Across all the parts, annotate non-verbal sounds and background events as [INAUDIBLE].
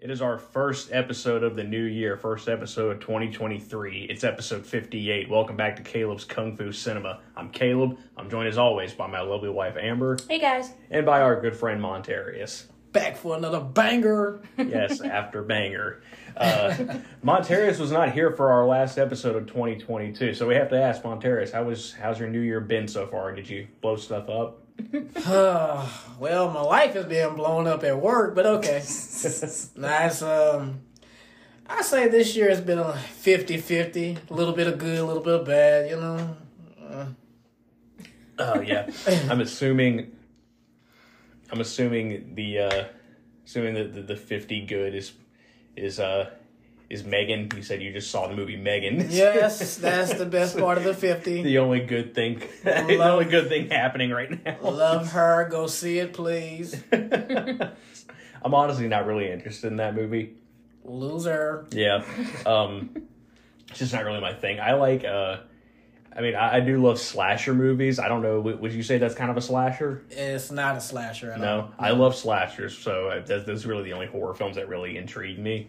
It is our first episode of the new year, first episode of 2023. It's episode 58. Welcome back to Caleb's Kung Fu Cinema. I'm Caleb. I'm joined as always by my lovely wife Amber Hey guys. and by our good friend Montarius. Back for another banger. Yes, after banger. Uh, Montarius was not here for our last episode of 2022, so we have to ask Montarius, how was how's your new year been so far? Did you blow stuff up? [SIGHS] well, my life is being blown up at work, but okay. [LAUGHS] nice. Um, I say this year has been a 50-50. A little bit of good, a little bit of bad. You know. Uh, Oh yeah, [LAUGHS] I'm assuming. I'm assuming the uh, assuming that the, the 50 good is is uh is Megan. You said you just saw the movie Megan. [LAUGHS] yes, that's the best part of the fifty. the only good thing, [LAUGHS] the only good thing happening right now. Love her. Go see it, please. [LAUGHS] I'm honestly not really interested in that movie. Loser. Yeah. Um it's just not really my thing. I like uh I mean I, I do love slasher movies. I don't know would would you say that's kind of a slasher? It's not a slasher at all. No. I love slashers, so uh, that's, that's really the only horror films that really intrigue me.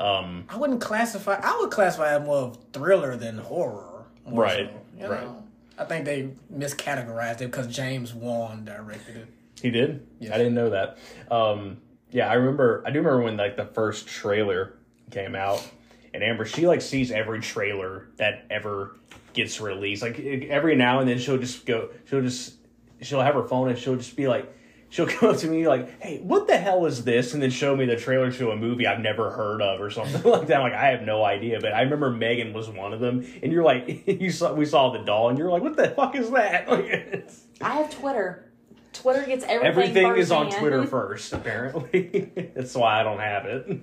Um I wouldn't classify. I would classify it more of thriller than horror. Right, so, right. know? I think they miscategorized it because James Wan directed it. he did? Yes. I didn't know that. Um yeah, I remember I do remember when like the first trailer came out and Amber she like sees every trailer that ever gets released. Like every now and then she'll just go she'll just she'll have her phone and she'll just be like she'll [LAUGHS] come up to me like, "Hey, what the hell is this?" and then show me the trailer to a movie I've never heard of or something [LAUGHS] like that. I'm like, I have no idea, but I remember Megan was one of them, and you're like, [LAUGHS] you saw we saw the doll, and you're like, "What the fuck is that?" Like, I have Twitter. Twitter gets everything. everything is on firsthand. Twitter first, apparently. That's why I don't have it.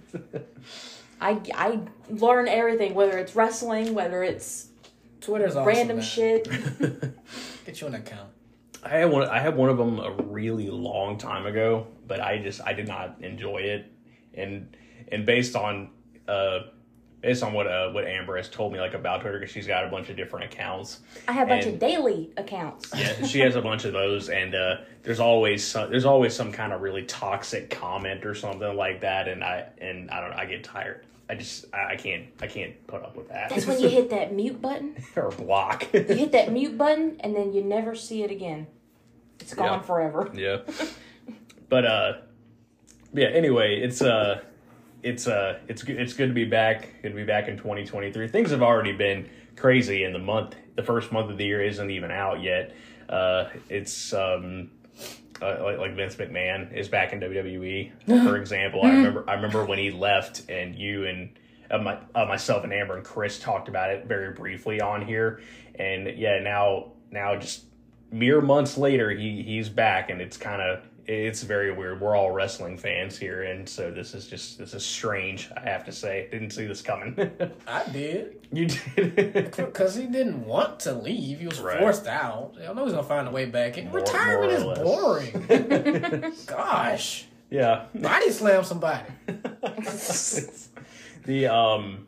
I I learn everything, whether it's wrestling, whether it's Twitter's awesome. random man. shit. [LAUGHS] Get you an account. I had one. I had one of them a really long time ago, but I just I did not enjoy it, and and based on uh based on what uh what Amber has told me like about Twitter because she's got a bunch of different accounts. I have a bunch And- of daily accounts. Yeah, she has a bunch of those, and uh, there's always some, there's always some kind of really toxic comment or something like that, and I and I don't know, I get tired. I just I, I can't I can't put up with that. That's when you hit that mute button. [LAUGHS] or block. You hit that mute button, and then you never see it again. It's gone Yeah. forever. Yeah. [LAUGHS] But uh yeah, anyway, it's uh it's uh it's good it's good to be back. Good to be back in 2023. Things have already been crazy in the month. The first month of the year isn't even out yet. Uh it's um uh, like, like Vince McMahon is back in WWE, [LAUGHS] for example. I remember I remember when he left, and you and uh, my, uh, myself and Amber and Chris talked about it very briefly on here. And yeah, now now just mere months later, he he's back, and it's kind of it's very weird. We're all wrestling fans here, and so this is just this is strange. I have to say, didn't see this coming. [LAUGHS] I did. you did. Because he didn't want to leave. He was Right. forced out. I know he's going to find a way back. in. More- Retirement more is boring. [LAUGHS] Gosh. yeah. Body slam somebody. [LAUGHS] the um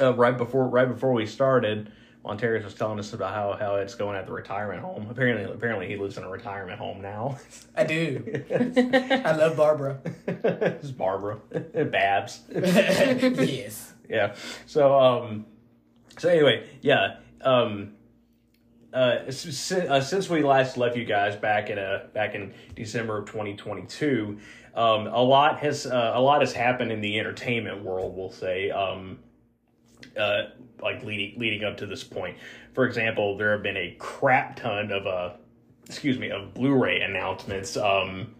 uh, right before right before we started Montarius was telling us about how, how it's going at the retirement home. Apparently, apparently he lives in a retirement home now. I do. I love Barbara. [LAUGHS] it's Barbara, [LAUGHS] Babs. [LAUGHS] yes. yeah. So um, so anyway, yeah. Um, uh, s- uh, since we last left you guys back in uh back in December of 2022, um, a lot has uh, a lot has happened in the entertainment world. We'll say, um, uh, like leading leading up to this point. For example, there have been a crap ton of uh, excuse me, of Blu-ray announcements. Um,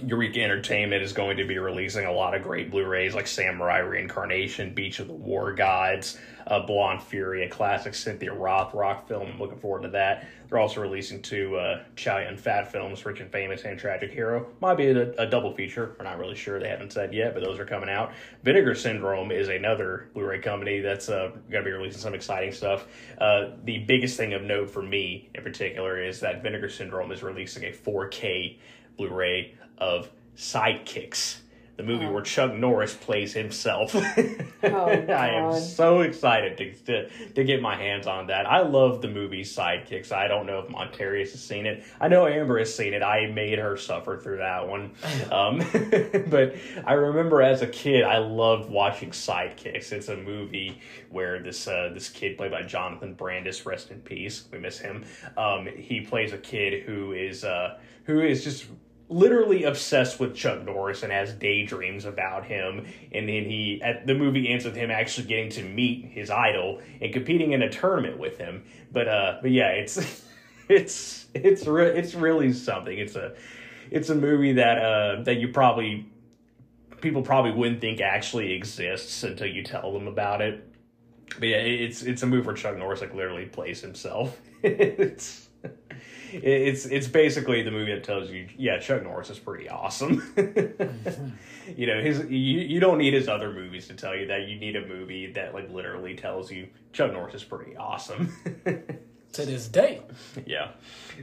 Eureka Entertainment is going to be releasing a lot of great Blu-rays like Samurai Reincarnation, Beach of the War Gods, uh, Blonde Fury, a classic Cynthia Rothrock film. I'm looking forward to that. They're also releasing two uh, Chow Yun Fat films, Rich and Famous and Tragic Hero. Might be a, a double feature. We're not really sure. They haven't said yet, but those are coming out. Vinegar Syndrome is another Blu-ray company that's uh, going to be releasing some exciting stuff. Uh, the biggest thing of note for me in particular is that Vinegar Syndrome is releasing a 4K Blu-ray of Sidekicks, the movie where Chuck Norris plays himself. Oh, [LAUGHS] [LAUGHS] I am so excited to, to to get my hands on that. I love the movie Sidekicks. I don't know if Montarius has seen it. I know Amber has seen it. I made her suffer through that one. [LAUGHS] Um, but I remember as a kid, I loved watching Sidekicks. It's a movie where this uh, this kid played by Jonathan Brandis, rest in peace. We miss him. Um, he plays a kid who is uh, who is just literally obsessed with Chuck Norris and has daydreams about him. And then he, at the movie ends with him actually getting to meet his idol and competing in a tournament with him. But uh, but yeah, it's [LAUGHS] it's it's re- it's really something. It's a it's a movie that uh that you probably people probably wouldn't think actually exists until you tell them about it. But yeah, it's it's a movie where Chuck Norris like literally plays himself. [LAUGHS] it's it's it's basically the movie that tells you, yeah, Chuck Norris is pretty awesome. [LAUGHS] you know, his you, you don't need his other movies to tell you that. You need a movie that like literally tells you Chuck Norris is pretty awesome. [LAUGHS] To this day. yeah,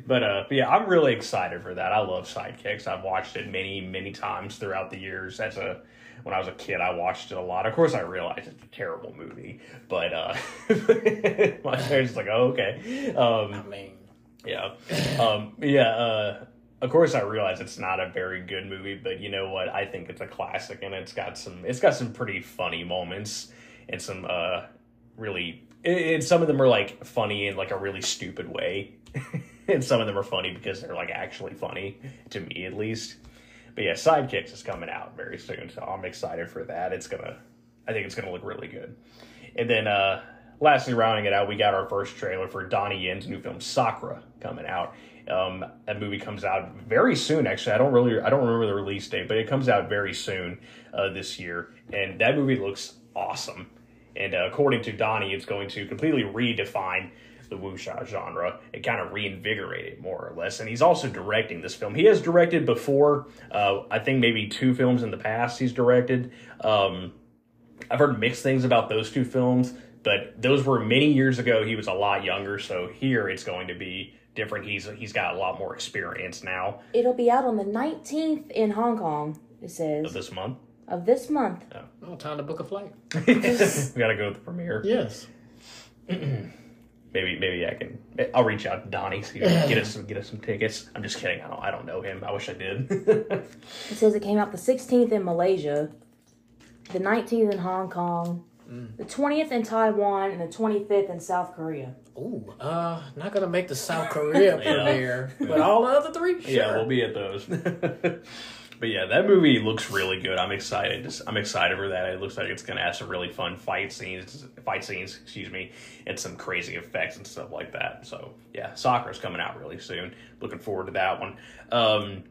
but uh, but yeah, I'm really excited for that. I love Sidekicks. I've watched it many many times throughout the years. As a when I was a kid, I watched it a lot. Of course, I realized it's a terrible movie, but uh, [LAUGHS] my parents like, oh okay. Um, I mean, yeah. Um, yeah. Uh, of course, I realize it's not a very good movie, but you know what? I think it's a classic, and it's got some. It's got some pretty funny moments, and some uh, really. And some of them are like funny in like a really stupid way, [LAUGHS] and some of them are funny because they're like actually funny to me at least. But yeah, Sidekicks is coming out very soon, so I'm excited for that. It's gonna, I think it's gonna look really good. And then, uh, lastly, rounding it out, we got our first trailer for Donnie Yen's new film Sakra coming out. Um, that movie comes out very soon. Actually, I don't really, I don't remember the release date, but it comes out very soon uh, this year, and that movie looks awesome. And uh, according to Donnie, it's going to completely redefine the wuxia genre and kind of reinvigorate it more or less. And he's also directing this film. He has directed before, uh, I think maybe two films in the past he's directed. Um, I've heard mixed things about those two films, but those were many years ago. He was a lot younger, so here it's going to be different. He's he's got a lot more experience now It'll be out on the 19th in Hong Kong, it says, of this month. of this month. oh, oh time to book a flight. [LAUGHS] we gotta go to the premiere. Yes. [CLEARS THROAT] Maybe maybe I can. I'll reach out to Donnie see if can get us some get us some tickets. I'm just kidding. I don't I don't know him. I wish I did. [LAUGHS] It says it came out the 16th in Malaysia, the 19th in Hong Kong, the 20th in Taiwan, and the 25th in South Korea. Ooh, uh, not gonna make the South Korea [LAUGHS] premiere, but all the other three, sure. Yeah, we'll be at those. [LAUGHS] but yeah, that movie looks really good. I'm excited. Just- I'm excited for that. It looks like it's gonna have some really fun fight scenes, fight scenes, excuse me, and some crazy effects and stuff like that. So yeah, Sakra is coming out really soon. Looking forward to that one. Um,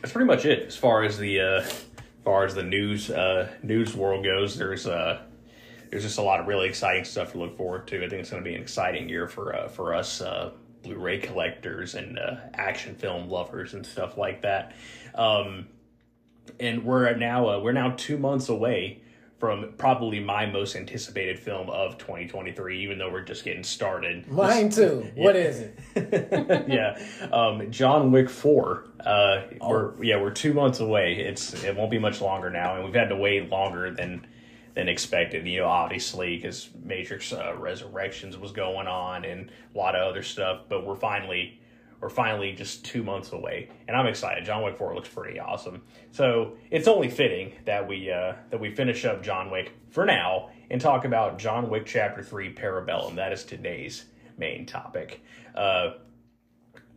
that's pretty much it as far as the uh, as far as the news uh, news world goes. There's uh, there's just a lot of really exciting stuff to look forward to. I think it's going to be an exciting year for uh, for us uh, Blu-ray collectors and uh, action film lovers and stuff like that. Um, and we're now uh, we're now two months away from probably my most anticipated film of 2023. Even though we're just getting started. Mine too. [LAUGHS] What is it? [LAUGHS] yeah, um, John Wick Four. Uh, We're yeah, we're two months away. It's it won't be much longer now, and we've had to wait longer than than expected. You know, obviously because Matrix uh, Resurrections was going on and a lot of other stuff, but we're finally we're finally just two months away, and I'm excited. John Wick Four looks pretty awesome, so it's only fitting that we uh, that we finish up John Wick for now and talk about John Wick Chapter Three Parabellum. That is today's main topic. Uh,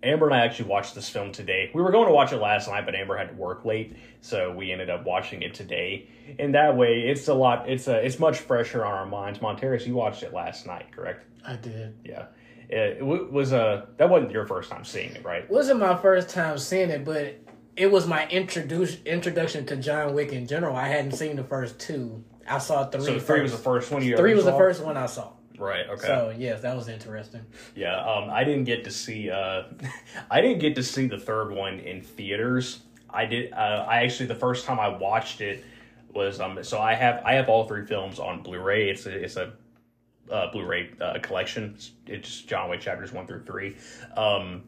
Amber and I actually watched this film today. We were going to watch it last night, but Amber had to work late, so we ended up watching it today. And that way, it's a lot. It's a. It's much fresher on our minds. Montarius, you watched it last night, correct? I did. Yeah. It, w- was a. That wasn't your first time seeing it, right? Wasn't my first time seeing it, but it was my introduce introduction to John Wick in general. I hadn't seen the first two. I saw three. So three was the first. first one you. Three was the first one I saw. Right. Okay. So yes, that was interesting. Yeah, um, I didn't get to see. Uh, [LAUGHS] I didn't get to see the third one in theaters. I did. Uh, I actually the first time I watched it was um. So I have I have all three films on Blu-ray. It's a it's a uh, Blu-ray uh, collection. It's, it's John Wick chapters one through three. Um,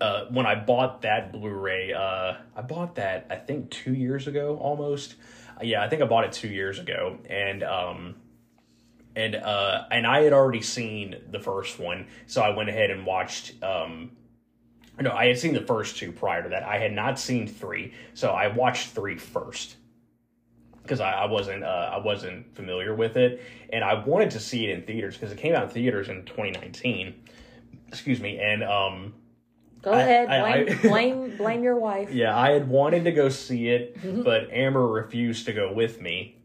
uh, when I bought that Blu-ray, uh, I bought that I think two years ago almost. Yeah, I think I bought it two years ago, and um, and uh, and I had already seen the first one, so I went ahead and watched. Um, no, I had seen the first two prior to that. I had not seen three, so I watched three first because I, I wasn't uh, I wasn't familiar with it, and I wanted to see it in theaters because it came out in theaters in 2019. Excuse me, and um, Go I- ahead, blame I- blame [LAUGHS] blame your wife. yeah, I had wanted to go see it, [LAUGHS] but Amber refused to go with me,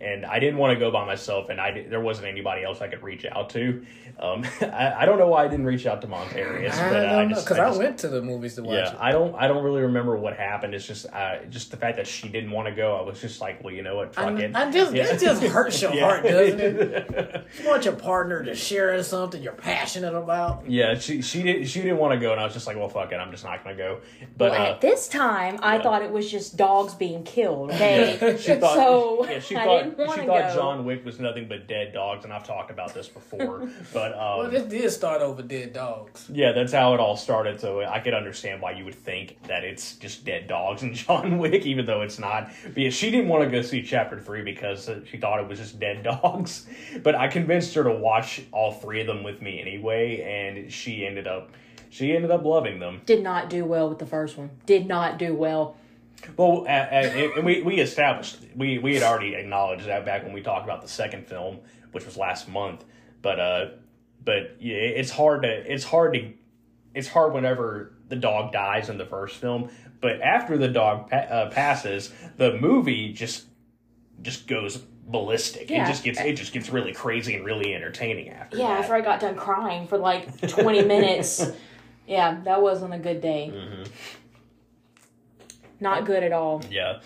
and I didn't want to go by myself, and I there wasn't anybody else I could reach out to. Um, [LAUGHS] I, I don't know why I didn't reach out to Montarius, I but uh, don't know just because I, just- went to the movies to watch Yeah, it. I don't. I don't really remember what happened. It's just, uh, just the fact that she didn't want to go. I was just like, well, you know what, fuck I, it. I just Yeah. it just hurts your [LAUGHS] Yeah. heart, doesn't it? [LAUGHS] You want your partner to share something you're passionate about. yeah, she she did. She didn't want to go, and I was just like, well, fuck it. I'm just not gonna go. But Well, uh, at this time, I yeah. thought it was just dogs being killed. Okay, she thought, so yeah, she I thought want she thought go. John Wick was nothing but dead dogs, and I've talked about this before. [LAUGHS] but um, Well, this did start over dead dogs. yeah, that's how it all started. So I could understand why you would think that it's just dead dogs and [LAUGHS] John Wick, even though it's not. But yeah, she didn't want to go see Chapter Three because uh, she thought it was just dead [LAUGHS] dogs. But I convinced her to watch all three of them with me anyway, and she ended up she ended up loving them. Did not do well with the first one. Did not do well. Well, uh, uh, and we we established we we had already acknowledged that back when we talked about the second film, which was last month. But uh, but yeah, it's hard to it's hard to it's hard whenever the dog dies in the first film. But after the dog pa- uh, passes, the movie just just goes ballistic. Yeah. It just gets it just gets really crazy and really entertaining after. Yeah, that. after I got done crying for like 20 minutes. [LAUGHS] Yeah, that wasn't a good day. Mm-hmm. Not good at all. yeah.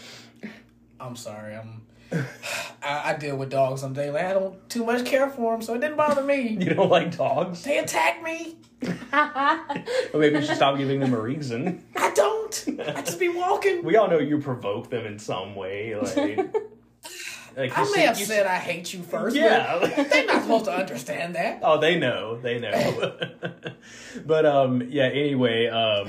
I'm sorry. I'm. I, I deal with dogs on daily. I don't too much care for them, so it didn't bother me. [LAUGHS] You don't like dogs? They attack me. [LAUGHS] Well, maybe you should stop giving them a reason. I don't. I just be walking. [LAUGHS] We all know you provoke them in some way. Like, like you I see- may have you said I hate you first. Yeah. but they're not supposed to understand that. oh, they know. They know. but um, yeah. Anyway, um,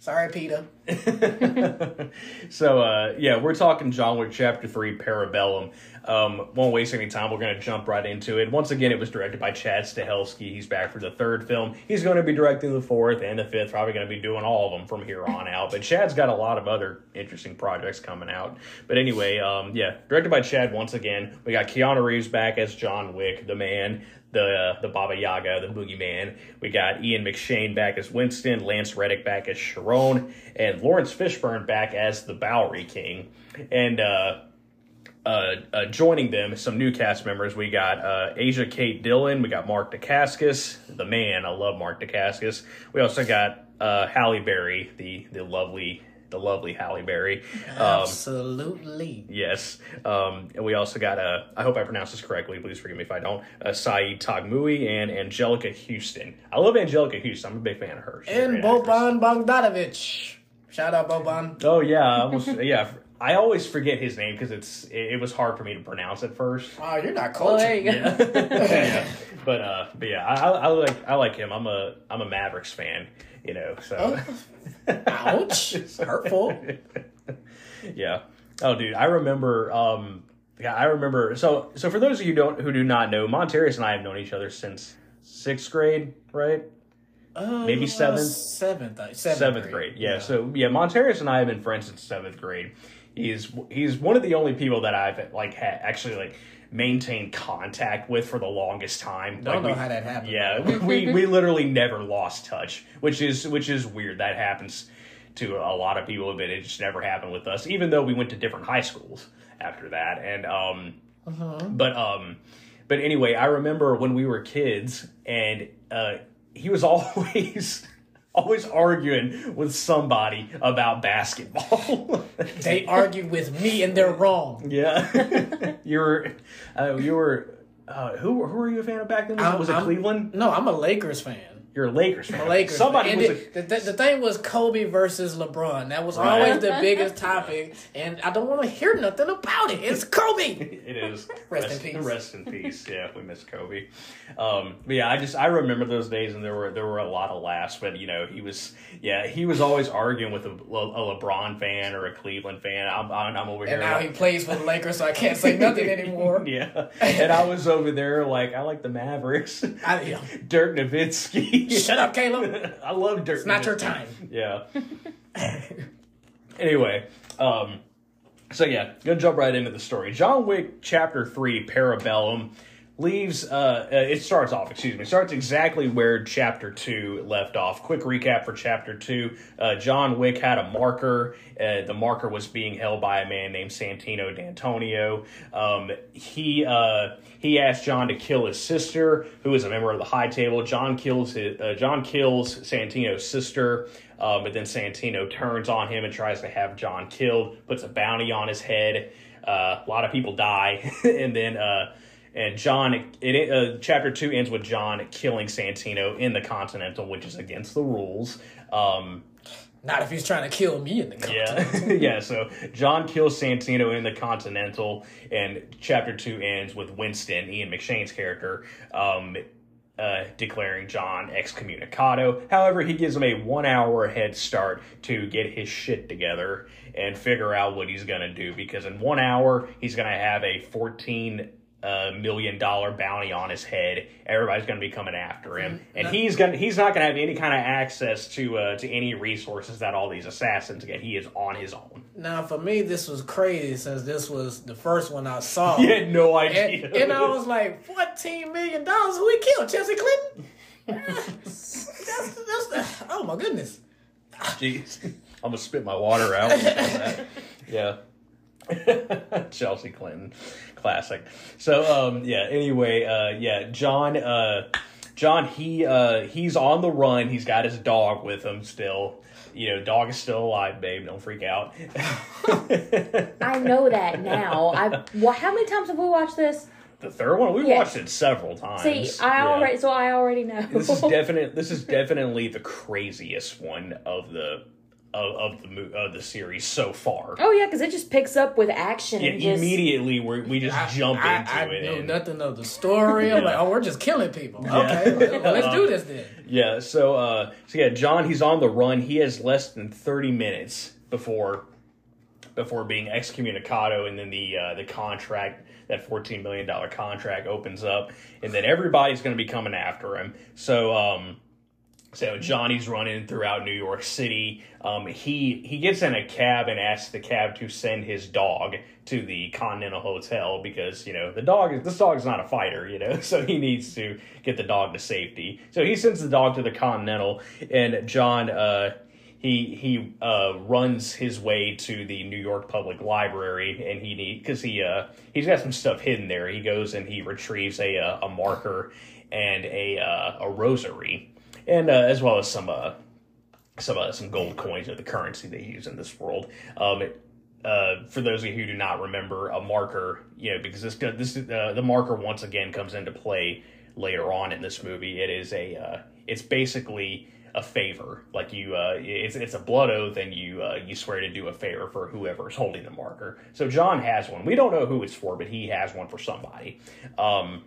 Sorry, Peter. [LAUGHS] so uh, yeah, we're talking John Wick Chapter Three, Parabellum. Um, won't waste any time. We're to jump right into it. Once again, it was directed by Chad Stahelski. He's back for the third film. He's going to be directing the fourth and the fifth. Probably going to be doing all of them from here on out. But Chad's got a lot of other interesting projects coming out. But anyway, um, yeah, directed by Chad once again. We got Keanu Reeves back as John Wick, the man the the Baba Yaga, the Boogeyman. We got Ian McShane back as Winston, Lance Reddick back as Charon, and Laurence Fishburne back as the Bowery King. And uh, uh, uh, joining them, some new cast members. We got uh, Asia Kate Dillon. We got Mark Dacascos, the man. I love Mark Dacascos. We also got uh, Halle Berry, the the lovely the lovely Halle Berry. Um, Absolutely. Yes. Um, and we also got, a, I hope I pronounced this correctly. Please forgive me if I don't. Uh, Said Taghmaoui and Anjelica Huston. I love Anjelica Huston. I'm a big fan of hers. She's And. Boban Bogdanovich. Shout out Boban. Oh, yeah. I almost, yeah. I always forget his name because it's it, it was hard for me to pronounce at first. Oh, you're not Well, cultured. there you go. Yeah. [LAUGHS] yeah. But uh, but yeah, I, I, I like I like him. I'm a I'm a Mavericks fan. You know, so Ouch. [LAUGHS] Hurtful. yeah. Oh, dude, I remember. Um, yeah, I remember. So, so for those of you who don't who do not know, Montarius and I have known each other since sixth grade, right? Uh, Maybe seventh? Seventh. uh, Seventh, Seventh grade. Yeah. So yeah, Montarius and I have been friends since seventh grade. He's he's one of the only people that I've like had actually like maintained contact with for the longest time. I don't Like, know we- how that happened. Yeah, we, [LAUGHS] we literally never lost touch, which is which is weird. That happens to a lot of people, but it just never happened with us. Even though we went to different high schools after that, and um, but um, but anyway, I remember when we were kids, and uh, he was [LAUGHS] always. Always arguing with somebody about basketball. [LAUGHS] They argued with me and they're wrong. yeah, [LAUGHS] you were, uh, you were. Uh, who who were you a fan of back then? Was, it- was it I'm- Cleveland? No, I'm a Lakers fan. You're a Lakers fan. Lakers. Somebody and was. it- the, the, the thing was Kobe versus LeBron. That was always the [LAUGHS] biggest topic, and I don't want to hear nothing about it. It's Kobe. [LAUGHS] It is. Rest in peace. Rest in peace. Yeah, we miss Kobe. Um, but yeah, I just I remember those days, and there were there were a lot of laughs. But you know, he was yeah he was always arguing with a, a LeBron fan or a Cleveland fan. I'm I'm, I'm over here. And now like- he plays for the Lakers, so I can't say nothing anymore. [LAUGHS] yeah, and I was over there like I like the Mavericks. I, you know, Dirk Nowitzki. [LAUGHS] shut up, Caleb. [LAUGHS] I love Dirk. It's not your time. [LAUGHS] Yeah. anyway, um, so yeah, gonna jump right into the story. John Wick Chapter Three, Parabellum, leaves. Uh, uh, it starts off. Excuse me. Starts exactly where Chapter Two left off. Quick recap for Chapter Two. Uh, John Wick had a marker. Uh, the marker was being held by a man named Santino D'Antonio. Um, he uh, he asked John to kill his sister, who is a member of the High Table. John kills his, uh, John kills Santino's sister. But then Santino turns on him and tries to have John killed, puts a bounty on his head. A lot of people die, [LAUGHS] and then and John. It uh, chapter two ends with John killing Santino in the Continental, which is against the rules. Um, Not if he's trying to kill me in the continent. yeah, [LAUGHS] yeah. So John kills Santino in the Continental, and chapter two ends with Winston, Ian McShane's character, um, uh, declaring John excommunicado. However, he gives him a one hour head start to get his shit together and figure out what he's gonna do because in one hour he's gonna have a fourteen uh, million dollar bounty on his head. Everybody's going to be coming after him, and he's gonna he's not going to have any kind of access to uh, to any resources that all these assassins get. He is on his own. Now, for me, this was crazy since this was the first one I saw. [LAUGHS] He had no And, idea. and I was like, $14 million? Who he killed? Chelsea Clinton? [LAUGHS] that's, that's the, oh my goodness. Jeez, I'm gonna spit my water out. [LAUGHS] yeah. Chelsea Clinton, classic. So, um, yeah. Anyway, uh, yeah, John, uh, John, he, uh, he's on the run. He's got his dog with him still. You know, dog is still alive, babe. Don't freak out. [LAUGHS] I know that now. I well, how many times have we watched this? the third one, we Yeah. watched it several times. See, I Yeah. already so I already know. This is [LAUGHS] definite. This is definitely the craziest one of the of, of the mo- of the series so far. oh yeah, because it just picks up with action Yeah, and just immediately we we just I, jump I, into I it. knew and- nothing of the story. I'm like, oh, we're just killing people. Okay, well, let's do this then. [LAUGHS] Yeah, so uh so yeah, John he's on the run. He has less than 30 minutes before before being excommunicado and then the uh the contract that 14 million dollar contract opens up and then everybody's going to be coming after him. So um so Johnny's running throughout New York City. Um, he he gets in a cab and asks the cab to send his dog to the Continental Hotel because you know the dog is this dog is not a fighter, you know, [LAUGHS] so he needs to get the dog to safety. So he sends the dog to the Continental, and John uh, he he uh, runs his way to the New York Public Library, and he need because he uh, he's got some stuff hidden there. He goes and he retrieves a uh, a marker and a uh, a rosary and uh, as well as some uh, some uh, some gold coins of the currency they use in this world. Um, it, uh, for those of you who do not remember, a marker, you know, because this this uh, the marker once again comes into play later on in this movie. It is a uh, it's basically a favor, like you uh, it's it's a blood oath, and you uh, you swear to do a favor for whoever's holding the marker. So John has one. We don't know who it's for, but he has one for somebody. Um,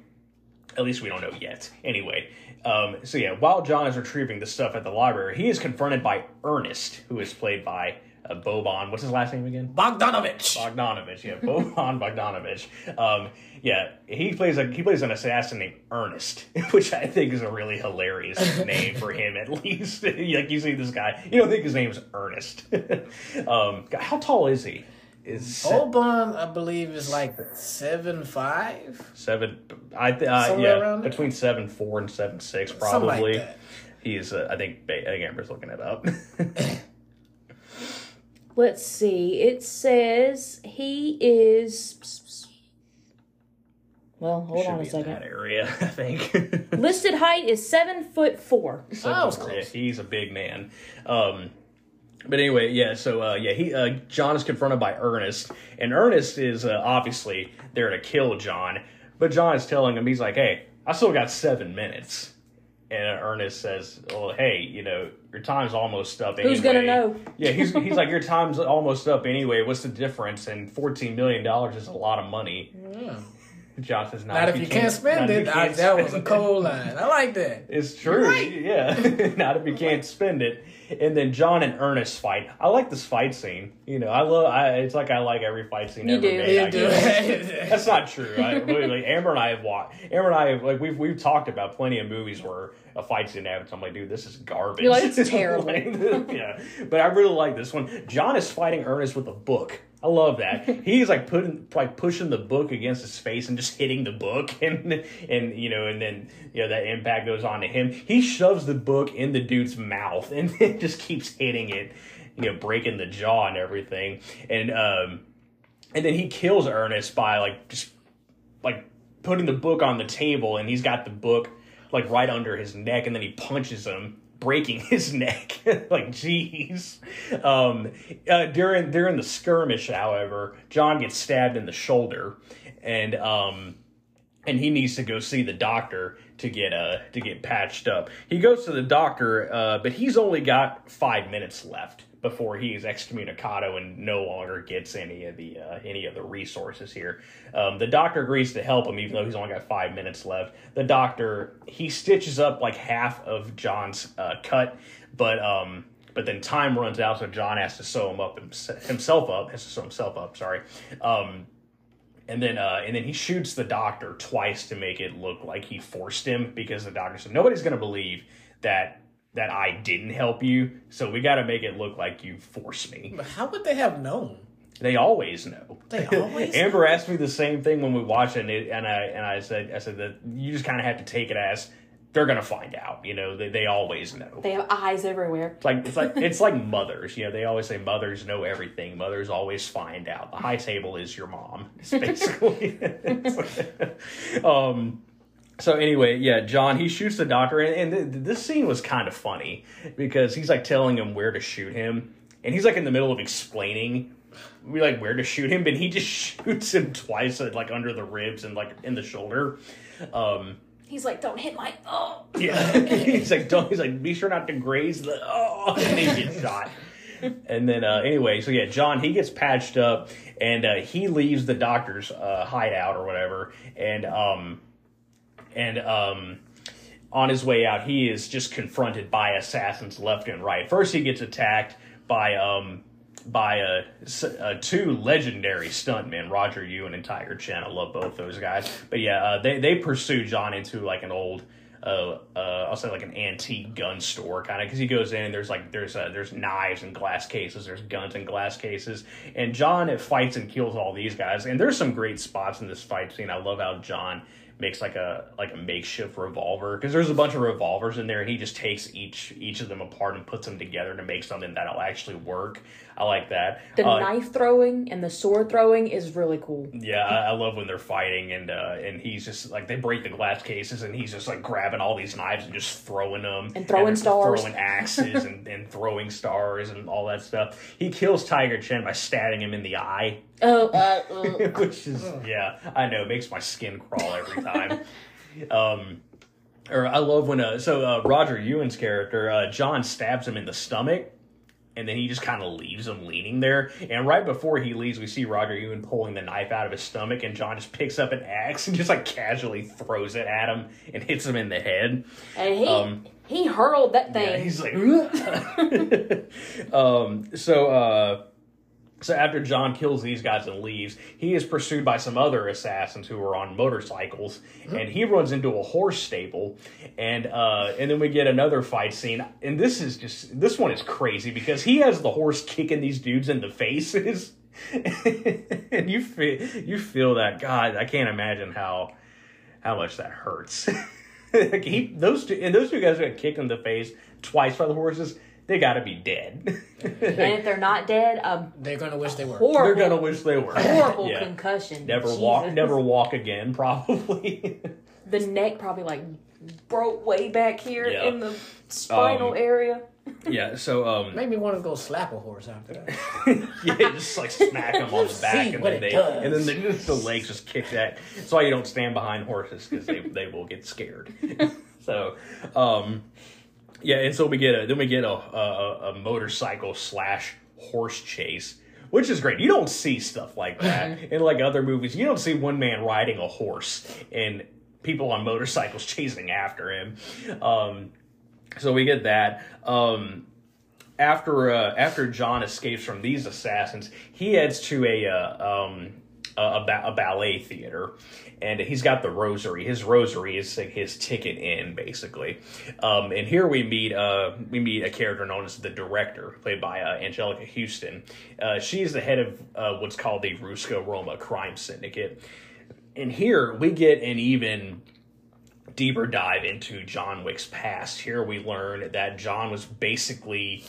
at least we don't know yet. Anyway, um, so yeah, while John is retrieving the stuff at the library, he is confronted by Ernest, who is played by uh, Boban. What's his last name again? Bogdanovich. Bogdanovich. Yeah, Boban [LAUGHS] Bogdanovich. Um, yeah, he plays a he plays an assassin named Ernest, [LAUGHS] which I think is a really hilarious [LAUGHS] name for him. At least, like you see this guy, you don't think his name's Ernest. um, how tall is he? Is se- Oban, I believe, is like seven five. Seven, I th- uh, Somewhere yeah, around there? between seven four and seven six Something like probably. that. He's, uh, I think, ba- I think Amber's looking it up. [LAUGHS] Let's see. It says he is. Well, hold Should on be a in that second. area, [LAUGHS] I think. Listed height is seven foot four. So, was yeah, close. he's a big man. Um, but anyway, yeah. So uh, yeah, he uh, John is confronted by Ernest, and Ernest is uh, obviously there to kill John. But John is telling him he's like, "Hey, I still got seven minutes." and Ernest says, "Well, hey, you know, your time's almost up. Who's gonna know? Yeah, he's [LAUGHS] he's like, your time's almost up anyway. What's the difference? And fourteen million dollars is a lot of money. Yeah. John says, "Not, Not if you can't spend not if it. can't that spend was a it." cold line. I like that. It's true. Yeah. [LAUGHS] Not if you can't spend it. And then John and Ernest fight. I like this fight scene. You know, I love. I, it's like I like every fight scene You ever do. made. You I do. [LAUGHS] That's not true. I, really, like, Amber and I have watched. Amber and I have like we've we've talked about plenty of movies where a fight scene happens. I'm like, dude, this is garbage. You're like, "It's [LAUGHS] terrible." Like, [LAUGHS] yeah, but I really like this one. John is fighting Ernest with a book. I love that. He's like putting like pushing the book against his face and just hitting the book [LAUGHS] and and you know and then you know that impact goes on to him. He shoves the book in the dude's mouth [LAUGHS] and then just keeps hitting it, you know, breaking the jaw and everything. And um and then he kills Ernest by like just like putting the book on the table and he's got the book like right under his neck and then he punches him breaking [LAUGHS] his neck. [LAUGHS] Like jeez. Um uh, during during the skirmish however john gets stabbed in the shoulder and um and he needs to go see the doctor to get uh to get patched up. He goes to the doctor, uh, but he's only got five minutes left before he is excommunicado and no longer gets any of the uh, any of the resources here. Um, the doctor agrees to help him, even though he's only got five minutes left. The doctor he stitches up like half of John's uh, cut, but um, but then time runs out, so John has to sew him up himself up. Has to sew himself up. Sorry. Um, and then uh, and then he shoots the doctor twice to make it look like he forced him because the doctor said nobody's gonna believe that that I didn't help you, so we got to make it look like you forced me. But how would they have known? They always know. They always [LAUGHS] Amber asked me the same thing when we watched it, and, it, and I and I said I said that you just kind of have to take it as they're gonna find out. You know, they, they always know. They have eyes everywhere. It's like it's like it's like mothers. You know, they always say mothers know everything. Mothers always find out. The high table is your mom. It's basically. [LAUGHS] [LAUGHS] um. So anyway, yeah, John he shoots the doctor, and, and th- this scene was kind of funny because he's like telling him where to shoot him, and he's like in the middle of explaining. We like where to shoot him, but he just [LAUGHS] shoots him twice, uh, like under the ribs and like in the shoulder. Um, He's like, don't hit my [LAUGHS] oh. yeah, [LAUGHS] he's like, don't. He's like, be sure not to graze the. Oh, and he gets shot. And then, uh, anyway, so yeah, John he gets patched up, and uh, he leaves the doctor's uh, hideout or whatever, and um, and um, on his way out, he is just confronted by assassins left and right. First, he gets attacked by um by uh, s- uh, two legendary stuntmen, Roger Yuan and Tiger Chen. I love both those guys. But yeah, uh, they they pursue John into like an old. Uh, uh, I'll say like an antique gun store kind of because he goes in and there's like there's uh, there's knives and glass cases, there's guns and glass cases, and John it fights and kills all these guys. And there's some great spots in this fight scene. I love how John makes like a like a makeshift revolver because there's a bunch of revolvers in there and he just takes each each of them apart and puts them together to make something that'll actually work i like that The Uh, knife throwing and the sword throwing is really cool. yeah I, I love when they're fighting and uh and he's just like they break the glass cases and he's just like grabbing all these knives and just throwing them And throwing then stars. throwing axes and, and throwing stars and all that stuff he kills tiger chen by stabbing him in the eye Oh, uh, uh. [LAUGHS] which is yeah, I know, it makes my skin crawl every time. [LAUGHS] um, or I love when uh, so uh, Roger Yuan's character uh, John stabs him in the stomach. And then he just kind of leaves him leaning there. And right before he leaves, we see Roger Yuan pulling the knife out of his stomach, and John just picks up an axe and just like casually throws it at him and hits him in the head. and he Um, he hurled that Yeah, thing. he's like, [LAUGHS] [LAUGHS] um, so, uh, so after John kills these guys and leaves, he is pursued by some other assassins who are on motorcycles, and he runs into a horse stable, and uh, and then we get another fight scene, and this is just this one is crazy because he has the horse kicking these dudes in the faces, [LAUGHS] and you feel you feel that God, I can't imagine how how much that hurts. [LAUGHS] like he, those two, and those two guys got kicked in the face twice by the horses. They got to be dead. and if they're not dead, a They're gonna wish they were. horrible, They're gonna wish they were. horrible [LAUGHS] Yeah. concussion. Never Jesus. walk. Never walk again. Probably. [LAUGHS] The neck probably like broke way back here Yeah. in the spinal Um, area. yeah. So um. Made me want to go slap a horse after that. [LAUGHS] yeah, just like smack them on the back, See and what then it they, does. and then the, the legs just kick that. That's why you don't stand behind horses because they they will get scared. so, um, yeah, and so we get a then we get a a, a motorcycle slash horse chase, which is great. You don't see stuff like that in like other movies. You don't see one man riding a horse and people on motorcycles [LAUGHS] chasing after him. Um, so we get that. Um, after uh, after John escapes from these assassins, he heads to a uh, um, a, a, ba- a ballet theater, and he's got the rosary. His rosary is like his ticket in, basically. Um, and here we meet uh, we meet a character known as the director, played by uh, Anjelica Huston. Uh, she's the head of uh, what's called the Ruska Roma crime syndicate. And here we get an even deeper dive into John Wick's past. Here we learn that John was basically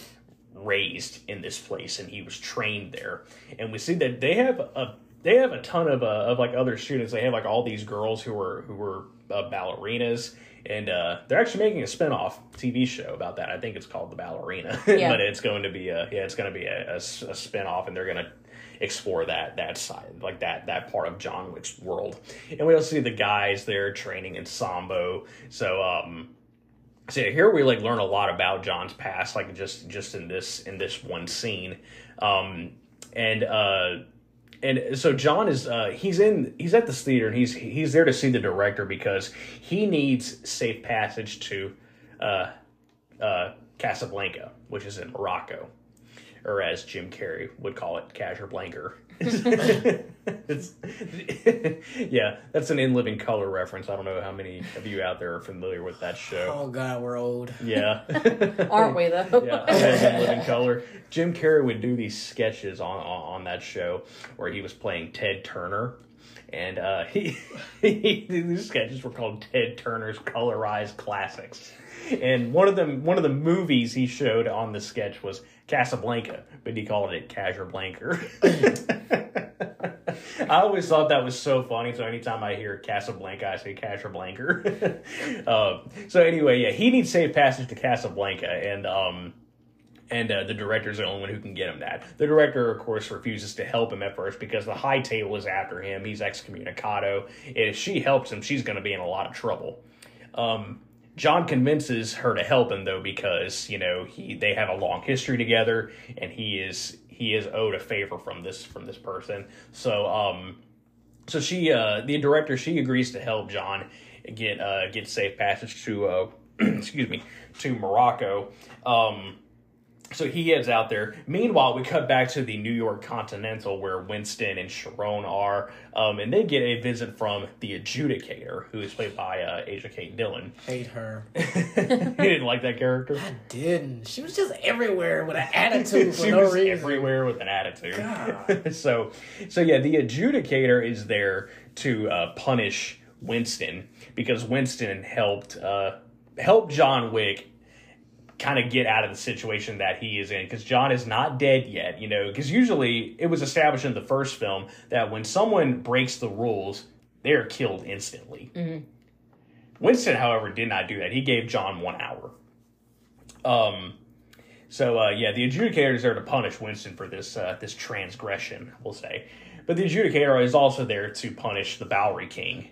raised in this place and he was trained there. And we see that they have a they have a ton of uh, of like other students. They have like all these girls who were who were uh, ballerinas. And uh, they're actually making a spin-off TV show about that. I think it's called The Ballerina, [LAUGHS] Yeah. but it's going to be a yeah, it's going to be a, a, a spin-off, and they're going to explore that that side, like that that part of John Wick's world. And we also see the guys there training in sambo. So um, so yeah, here we like learn a lot about John's past, like just just in this in this one scene, um, and uh, and so John is uh, he's in he's at this theater and he's he's there to see the director because he needs safe passage to uh, uh, Casablanca, which is in Morocco, or as Jim Carrey would call it, Casablanca. [LAUGHS] it's, yeah, that's an in living color reference. I don't know how many of you out there are familiar with that show. Oh God, we're old. Yeah. [LAUGHS] Aren't we though? yeah, in living Color. Jim Carrey would do these sketches on, on on that show where he was playing Ted Turner, and uh, [LAUGHS] he, he these sketches were called Ted Turner's Colorized Classics. And one of them, one of the movies he showed on the sketch was Casablanca, but he called it Casablanca. [LAUGHS] I always thought that was so funny. So anytime I hear Casablanca, I say Casablanca. [LAUGHS] um, so anyway, yeah, he needs safe passage to Casablanca, and um, and uh, the director's the only one who can get him that. The director, of course, refuses to help him at first because the High Table is after him. He's excommunicado. And if she helps him, she's going to be in a lot of trouble. Um, John convinces her to help him though because you know he they have a long history together, and he is he is owed a favor from this from this person. So um, so she uh the director she agrees to help John get uh get safe passage to uh [CLEARS THROAT] excuse me to Morocco. Um so he heads out there. Meanwhile, we cut back to the New York Continental where Winston and Charon are, um, and they get a visit from the adjudicator, who is played by uh, Asia Kate Dillon. Hate her. [LAUGHS] you didn't like that character? I didn't. She was just everywhere with an attitude [LAUGHS] for she no was reason. everywhere with an attitude. God. [LAUGHS] so, so yeah, the adjudicator is there to uh, punish Winston because Winston helped uh, helped John Wick kind of get out of the situation that he is in because John is not dead yet. You know, because usually it was established in the first film that when someone breaks the rules, they are killed instantly. Winston, however, did not do that. He gave John one hour. Um, so uh, yeah, the adjudicator is there to punish Winston for this uh, this transgression, we'll say. But the adjudicator is also there to punish the Bowery King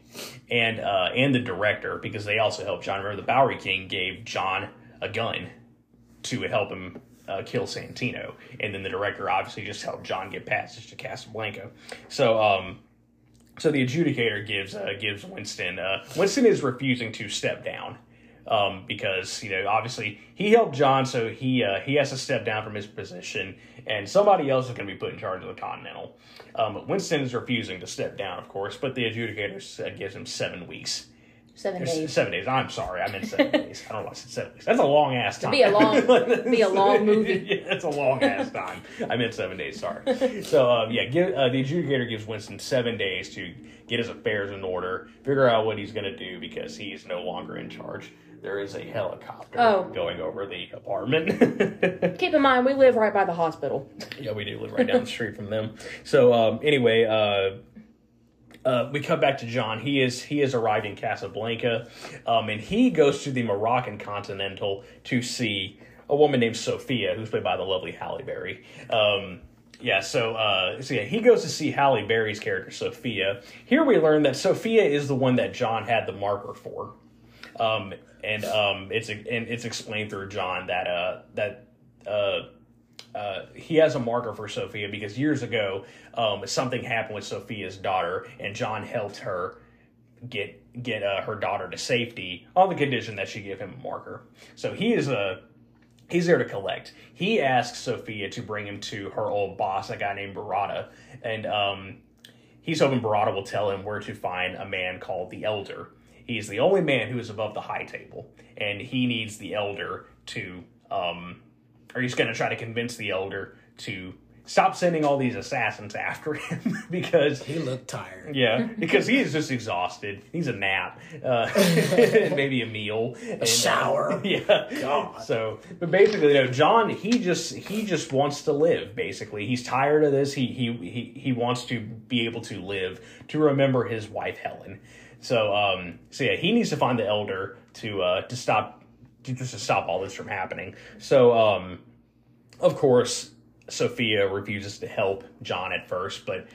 and uh, and the director because they also helped John. Remember, the Bowery King gave John a gun to help him uh, kill Santino, and then the director obviously just helped John get passage to Casablanca. So um, so the adjudicator gives uh, gives Winston. Uh, Winston is refusing to step down um, because you know obviously he helped John, so he uh, he has to step down from his position, and somebody else is going to be put in charge of the Continental. Um, Winston is refusing to step down, of course, but the adjudicator gives him seven weeks. Seven days. Seven days. I'm sorry, I meant seven days. I don't know why I said seven days. That's a long ass time. be a long- [LAUGHS] be a long movie. [LAUGHS] yeah, that's a long ass time. I meant seven days. Sorry. So um, yeah, give, uh, the adjudicator gives Winston seven days to get his affairs in order, figure out what he's going to do because he is no longer in charge. There is a helicopter Oh. going over the apartment. [LAUGHS] Keep in mind, we live right by the hospital. Yeah, we do live right down the street from them. So um, anyway, uh, uh, we come back to John. He is he is arrived in Casablanca, um, and he goes to the Moroccan Continental to see a woman named Sophia, who's played by the lovely Halle Berry. Um, yeah, so uh, so yeah, he goes to see Halle Berry's character Sophia. Here we learn that Sophia is the one that John had the marker for. Um, and um, it's and it's explained through John that uh that uh. Uh, he has a marker for Sophia because years ago, um, something happened with Sophia's daughter, and John helped her get get uh, her daughter to safety on the condition that she give him a marker. So he is a he's there to collect. He asks Sophia to bring him to her old boss, a guy named Berrada, and um, he's hoping Berrada will tell him where to find a man called the Elder. He's the only man who is above the high table, and he needs the Elder to, um, or he's going to try to convince the Elder to stop sending all these assassins after him [LAUGHS] because He looked tired. yeah, [LAUGHS] because he is just exhausted. He's a nap, uh, [LAUGHS] maybe a meal, a shower. yeah. God. So, but basically, you know, John, he just he just wants to live. Basically, he's tired of this. He he he he wants to be able to live to remember his wife Helen. So, um, so yeah, he needs to find the elder to uh to stop to just to stop all this from happening. So, um, of course, Sophia refuses to help John at first, but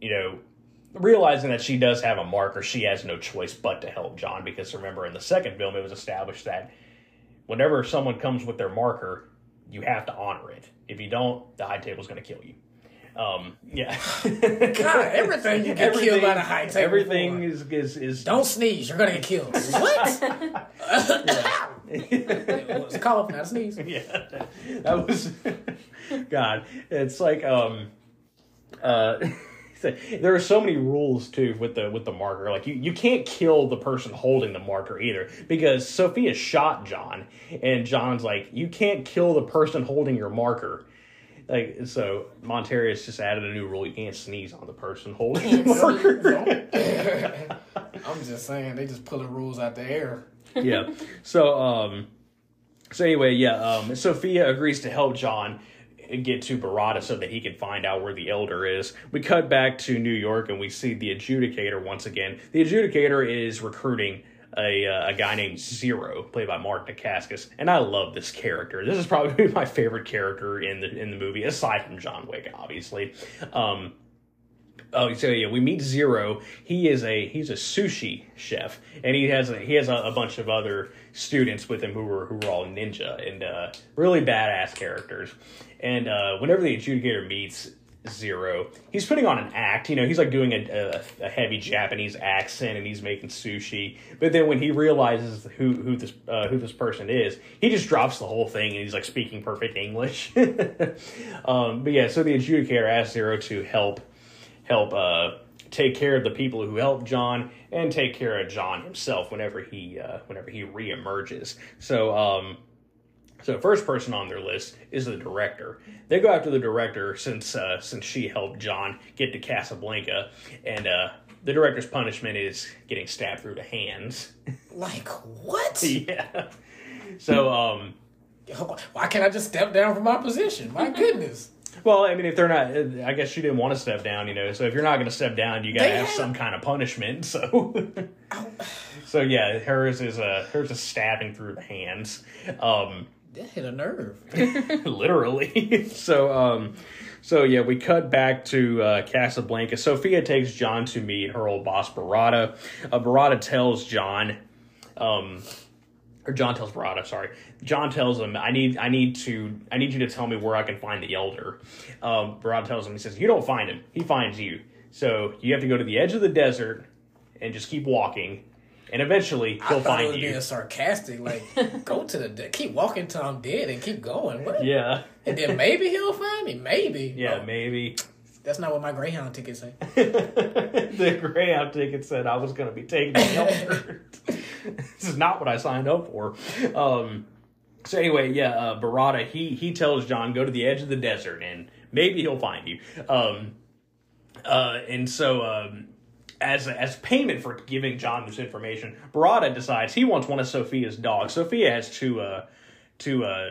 you know, realizing that she does have a marker, she has no choice but to help John because remember in the second film it was established that whenever someone comes with their marker, you have to honor it. If you don't, the high table's going to kill you. Um, yeah. [LAUGHS] God, everything you get killed by the high table. Everything is is is Don't sneeze, you're gonna get killed. [LAUGHS] what? [LAUGHS] it was a cough, not a sneeze. yeah. That was [LAUGHS] God. It's like um uh [LAUGHS] there are so many rules too with the with the marker. Like you, you can't kill the person holding the marker either because Sophia shot John and John's like you can't kill the person holding your marker. Like so Montarius just added a new rule you can't sneeze on the person holding the marker. [LAUGHS] I'm just saying, they just pulling rules out the air. Yeah. So um so anyway, yeah, um Sophia agrees to help John get to Berrada so that he can find out where the elder is. We cut back to New York and we see the adjudicator once again. The adjudicator is recruiting a, uh, a guy named Zero, played by Mark Dacascos, and I love this character. This is probably [LAUGHS] my favorite character in the in the movie, aside from John Wick, obviously. Um, Oh, so yeah, we meet Zero. He is a he's a sushi chef, and he has a, he has a, a bunch of other students with him who were who were all ninja and uh, really badass characters. And uh, whenever the adjudicator meets Zero, he's putting on an act. You know, he's like doing a, a, a heavy Japanese accent, and he's making sushi. But then when he realizes who who this uh, who this person is, he just drops the whole thing, and he's like speaking perfect English. [LAUGHS] um, but yeah, so the adjudicator asks Zero to help help uh, take care of the people who helped John and take care of John himself whenever he uh, whenever he reemerges. So um, so first person on their list is the director. They go after the director since uh, since she helped John get to Casablanca, and uh, the director's punishment is getting stabbed through the hands. Like what? [LAUGHS] yeah. So um, Why can't I just step down from my position? My goodness. Well, I mean, if they're not, I guess she didn't want to step down, you know. So if you're not going to step down, you got to have some kind of punishment. So, [SIGHS] so yeah, hers is a hers is stabbing through the hands, um, That hit a nerve. [LAUGHS] [LAUGHS] literally. so, um, so yeah, we cut back to uh, Casablanca. Sophia takes John to meet her old boss Berrada. Uh, Berrada tells John, um, or John tells Berrada, sorry. John tells him, "I need, I need to, I need you to tell me where I can find the elder." Um, Berrada tells him, he says, "You don't find him; he finds you. So you have to go to the edge of the desert and just keep walking, and eventually he'll it find was you." being sarcastic. Like, [LAUGHS] go to the de- keep walking till I'm dead and keep going. What? Yeah, And then maybe he'll find me. Maybe. yeah, Oh, maybe. that's not what my Greyhound ticket said. [LAUGHS] the Greyhound ticket said I was going to be taking the [LAUGHS] elder. [LAUGHS] this is not what I signed up for. Um, so anyway, yeah, uh, Berrada he he tells John go to the edge of the desert and maybe he'll find you. Um, uh, and so um, as as payment for giving John this information, Berrada decides he wants one of Sophia's dogs. Sophia has two uh, two uh,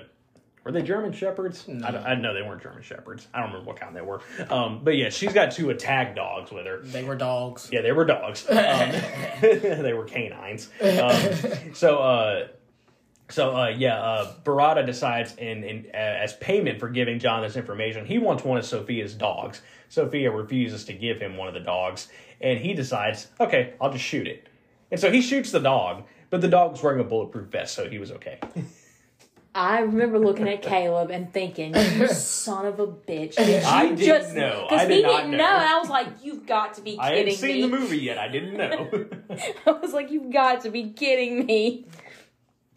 were they German shepherds? I, don't, I know they weren't German shepherds. I don't remember what kind they were. Um, but yeah, she's got two attack dogs with her. They were dogs. Yeah, they were dogs. [LAUGHS] Um, [LAUGHS] they were canines. Um, so, uh, so uh, yeah, uh, Berrada decides, in, in uh, as payment for giving John this information, he wants one of Sophia's dogs. Sophia refuses to give him one of the dogs, and he decides, okay, I'll just shoot it. And so he shoots the dog, but the dog was wearing a bulletproof vest, so he was okay. [LAUGHS] I remember looking at Caleb and thinking, "You [LAUGHS] son of a bitch!" Did you I didn't just know. Because I did he not didn't know. know. And I was like, "You've got to be kidding me!" I hadn't seen me!" the movie yet. I didn't know. [LAUGHS] I was like, "You've got to be kidding me!"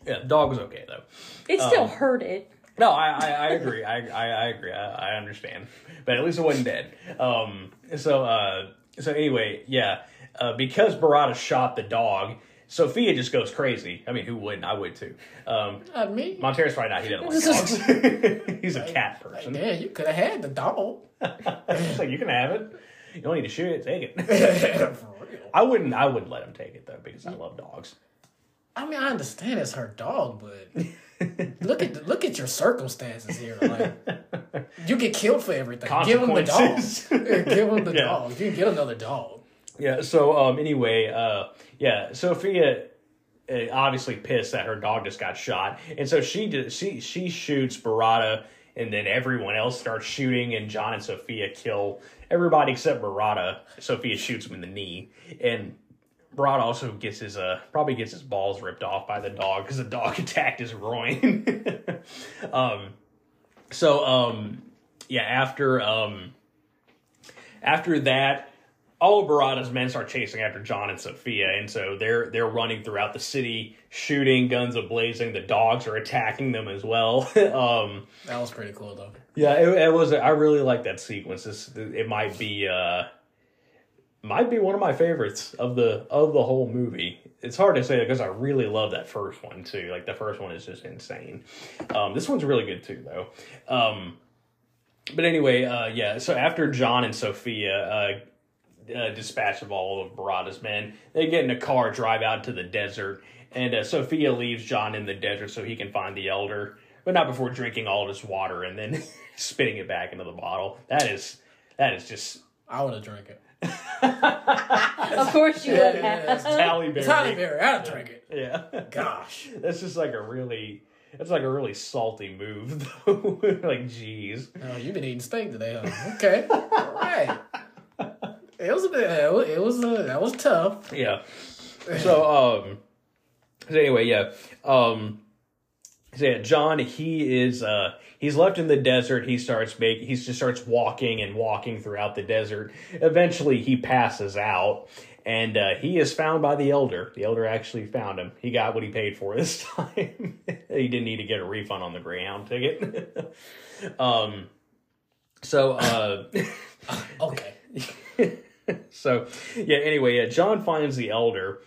yeah, the dog was okay though. It still Um, hurt it. No, I, I, I agree. I, I, I agree. I, I understand. But at least it wasn't dead. Um, so, uh, so anyway, yeah, uh, because Berrada shot the dog, Sophia just goes crazy. I mean, who wouldn't? I would too. Um, Not me. Montarius's probably not. He doesn't like dogs. [LAUGHS] He's a cat person. Yeah, you could have had the dog. [LAUGHS] Like you can have it. You don't need to shoot it. Take it. [LAUGHS] For real. I wouldn't. I wouldn't let him take it though because I love dogs. I mean, I understand it's her dog, but look at look at your circumstances here. Like, you get killed for everything. Give him the dog. Give him the Yeah. dog. You can get another dog. Yeah. So um. Anyway. Uh. Yeah. Sophia. uh, Obviously pissed that her dog just got shot, and so she did, she she shoots Berrada, and then everyone else starts shooting, and John and Sophia kill everybody except Berrada. Sophia shoots him in the knee, and Berrada also gets his uh probably gets his balls ripped off by the dog because the dog [LAUGHS] attacked his groin. [LAUGHS] um. So um. Yeah. After um. After that, all of Berrada's men start chasing after John and Sophia, and so they're they're running throughout the city, shooting, guns a blazing. The dogs are attacking them as well. [LAUGHS] um, That was pretty cool though. yeah, it, it was. I really like that sequence. This it might be uh, might be one of my favorites of the of the whole movie. It's hard to say because I really love that first one too. Like the first one is just insane. Um, this one's really good too, though. Um, but anyway, uh, yeah. So after John and Sophia uh, uh, dispatch of all of Berrada's men, they get in a car, drive out to the desert, and uh, Sophia leaves John in the desert so he can find the elder, but not before drinking all of his water and then [LAUGHS] spitting it back into the bottle. That is that is just I would have drank it. Of course you would Yeah, have. Halle Berry. Halle Berry, I'd drink it. Yeah, Gosh. [LAUGHS] that's just like a really. That's like a really salty move, [LAUGHS] though. like, jeez. Oh, you've been eating steak today, huh? Okay. All right. It was a bit. It was. It was uh, that was tough. Yeah. So um so anyway, yeah. Um so yeah, John he is uh he's left in the desert. He starts make he just starts walking and walking throughout the desert. Eventually he passes out and uh, he is found by the elder. The elder actually found him. He got what he paid for this [LAUGHS] time. he didn't need to get a refund on the Greyhound ticket. [LAUGHS] um so uh [LAUGHS] Okay. [LAUGHS] so yeah anyway yeah john finds the elder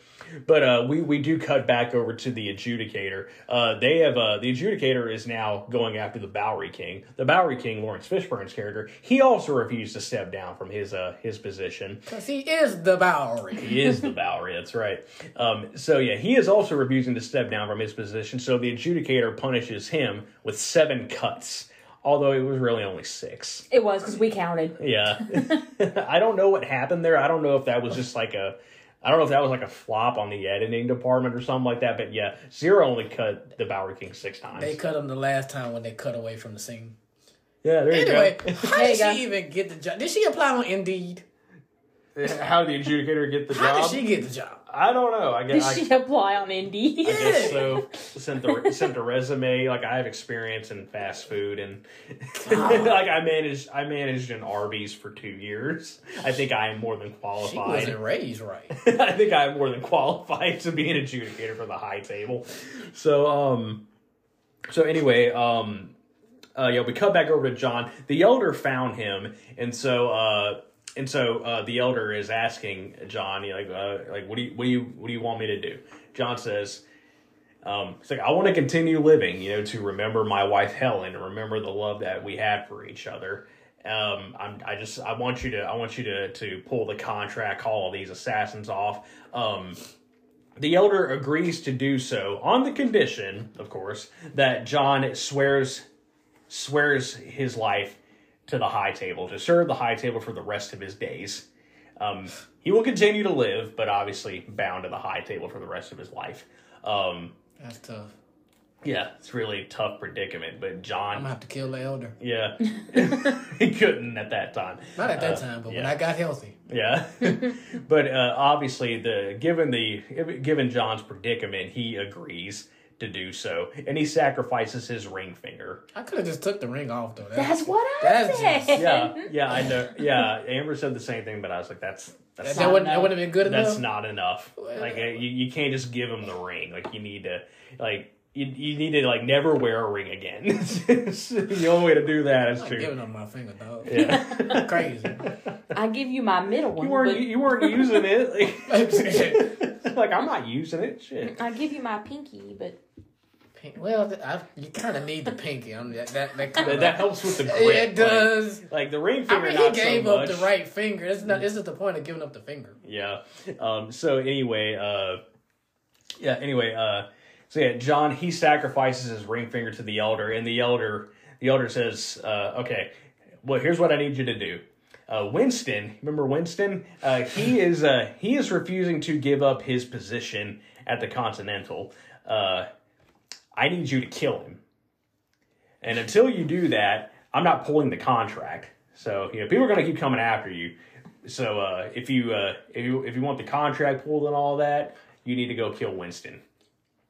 but uh we we do cut back over to the adjudicator uh they have uh the adjudicator is now going after the bowery king the bowery king laurence fishburne's character he also refused to step down from his uh his position Because he is the Bowery. he is the Bowery, that's right. Um, so yeah, he is also refusing to step down from his position. So the adjudicator punishes him with seven cuts, although it was really only six. It was because we counted. Yeah, [LAUGHS] [LAUGHS] I don't know what happened there. I don't know if that was just like a, I don't know if that was like a flop on the editing department or something like that. But yeah, Zero only cut the Bowery King six times. They cut him the last time when they cut away from the scene. yeah, there Anyway, you [LAUGHS] how did she even get the job? Did she apply on Indeed? How did the adjudicator get the job? How did she get the job? I don't know. I Did guess. I, she apply on Indeed? I guess so. [LAUGHS] Sent the sent a resume. Like I have experience in fast food, and [LAUGHS] like I managed I managed an Arby's for two years. I think I am more than She qualified. wasn't raised right. [LAUGHS] I think I am more than qualified to be an adjudicator for the high table. So um, so anyway um, uh, yeah, we cut back over to John. The elder found him, and so uh. And so uh, the elder is asking John, like, uh, like, what do you, what do you, what do you want me to do? John says, um, it's like I want to continue living, you know, to remember my wife Helen, and remember the love that we had for each other. Um, I'm, I just, I want you to, I want you to, to pull the contract, call all these assassins off. Um, the elder agrees to do so on the condition, of course, that John swears, swears his life to the high table, to serve the high table for the rest of his days. Um, he will continue to live, but obviously bound to the high table for the rest of his life. Um, That's tough. yeah, it's really a tough predicament. But John, I'm gonna have to kill the elder. yeah, [LAUGHS] he couldn't at that time. Not at that Uh, time, but when. I got healthy. Yeah, [LAUGHS] but uh, obviously, the given the given John's predicament, he agrees to do so, and he sacrifices his ring finger. I could have just took the ring off though. That's what I That's said. just- Yeah, yeah, I know. Yeah, Amber said the same thing, but I was like, that's That, that's that not, wouldn't that wouldn't have been good enough. that's not enough. Like you, you can't just give him the ring. Like you need to like. You, you need to like never wear a ring again. [LAUGHS] the only way to do that is I'm not to giving up my finger, dog. yeah. [LAUGHS] Crazy. I give you my middle one. You weren't but you weren't using it. [LAUGHS] Like, like I'm not using it. Shit. I give you my pinky, but Pink- Well, I, you kind of need the pinky. I'm that that, that That, helps with the grip. it does. Like, the ring finger. I mean, he gave so up the right finger. That's not. This is the point of giving up the finger. Yeah. Um, so anyway, uh, yeah. Anyway, uh, so yeah, John he sacrifices his ring finger to the elder, and the elder the elder says, uh, "Okay, well, here's what I need you to do." Uh, Winston, remember Winston? Uh, he [LAUGHS] is uh, he is refusing to give up his position at the Continental. I need you to kill him, and until you do that, I'm not pulling the contract. So you know, people are going to keep coming after you. So uh, if you uh, if you if you want the contract pulled and all that, you need to go kill Winston.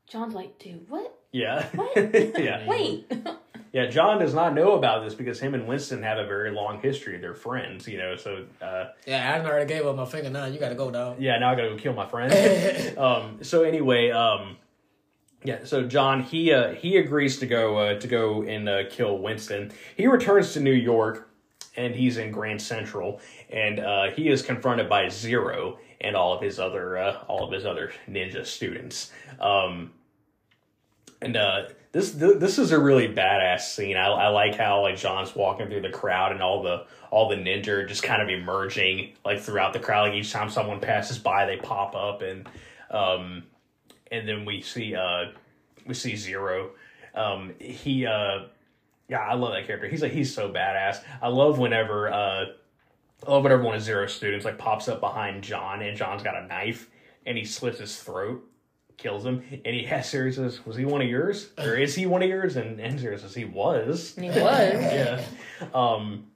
John's like, dude, what? Yeah, What? [LAUGHS] yeah, [LAUGHS] Wait. [LAUGHS] yeah. John does not know about this because him and Winston have a very long history. They're friends, you know. So uh, Yeah, I already gave up my finger. Now you got to go, dog. yeah, now I gotta go kill my friend. um, so anyway, um, yeah. So John he uh, he agrees to go uh, to go and uh, kill Winston. He returns to New York, and he's in Grand Central, and uh, he is confronted by Zero and all of his other uh, all of his other ninja students. Um, and uh, this th- this is a really badass scene. I, I like how like John's walking through the crowd and all the all the ninja just kind of emerging like throughout the crowd. Like each time someone passes by, they pop up and um, and then we see uh we see Zero. Um, he uh yeah, I love that character. He's like he's so badass. I love whenever uh I love whenever one of Zero students like pops up behind John and John's got a knife and he slits his throat, kills him, and he [LAUGHS] has Zero says, Was he one of yours? Or is he one of yours? And, and Zero says he was. And he was. [LAUGHS] yeah. Um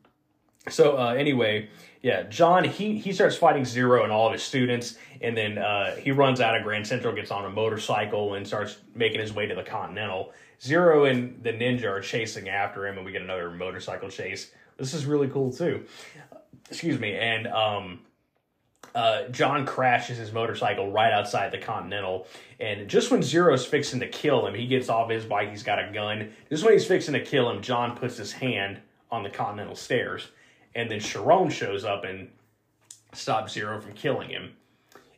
so uh anyway, yeah, John he he starts fighting Zero and all of his students, and then uh he runs out of Grand Central, gets on a motorcycle and starts making his way to the Continental. Zero and the ninja are chasing after him and we get another motorcycle chase. This is really cool too. Excuse me, and um uh, John crashes his motorcycle right outside the Continental, and just when Zero's fixing to kill him, he gets off his bike. He's got a gun. Just when he's fixing to kill him, John puts his hand on the Continental stairs, and then Charon shows up and stops Zero from killing him.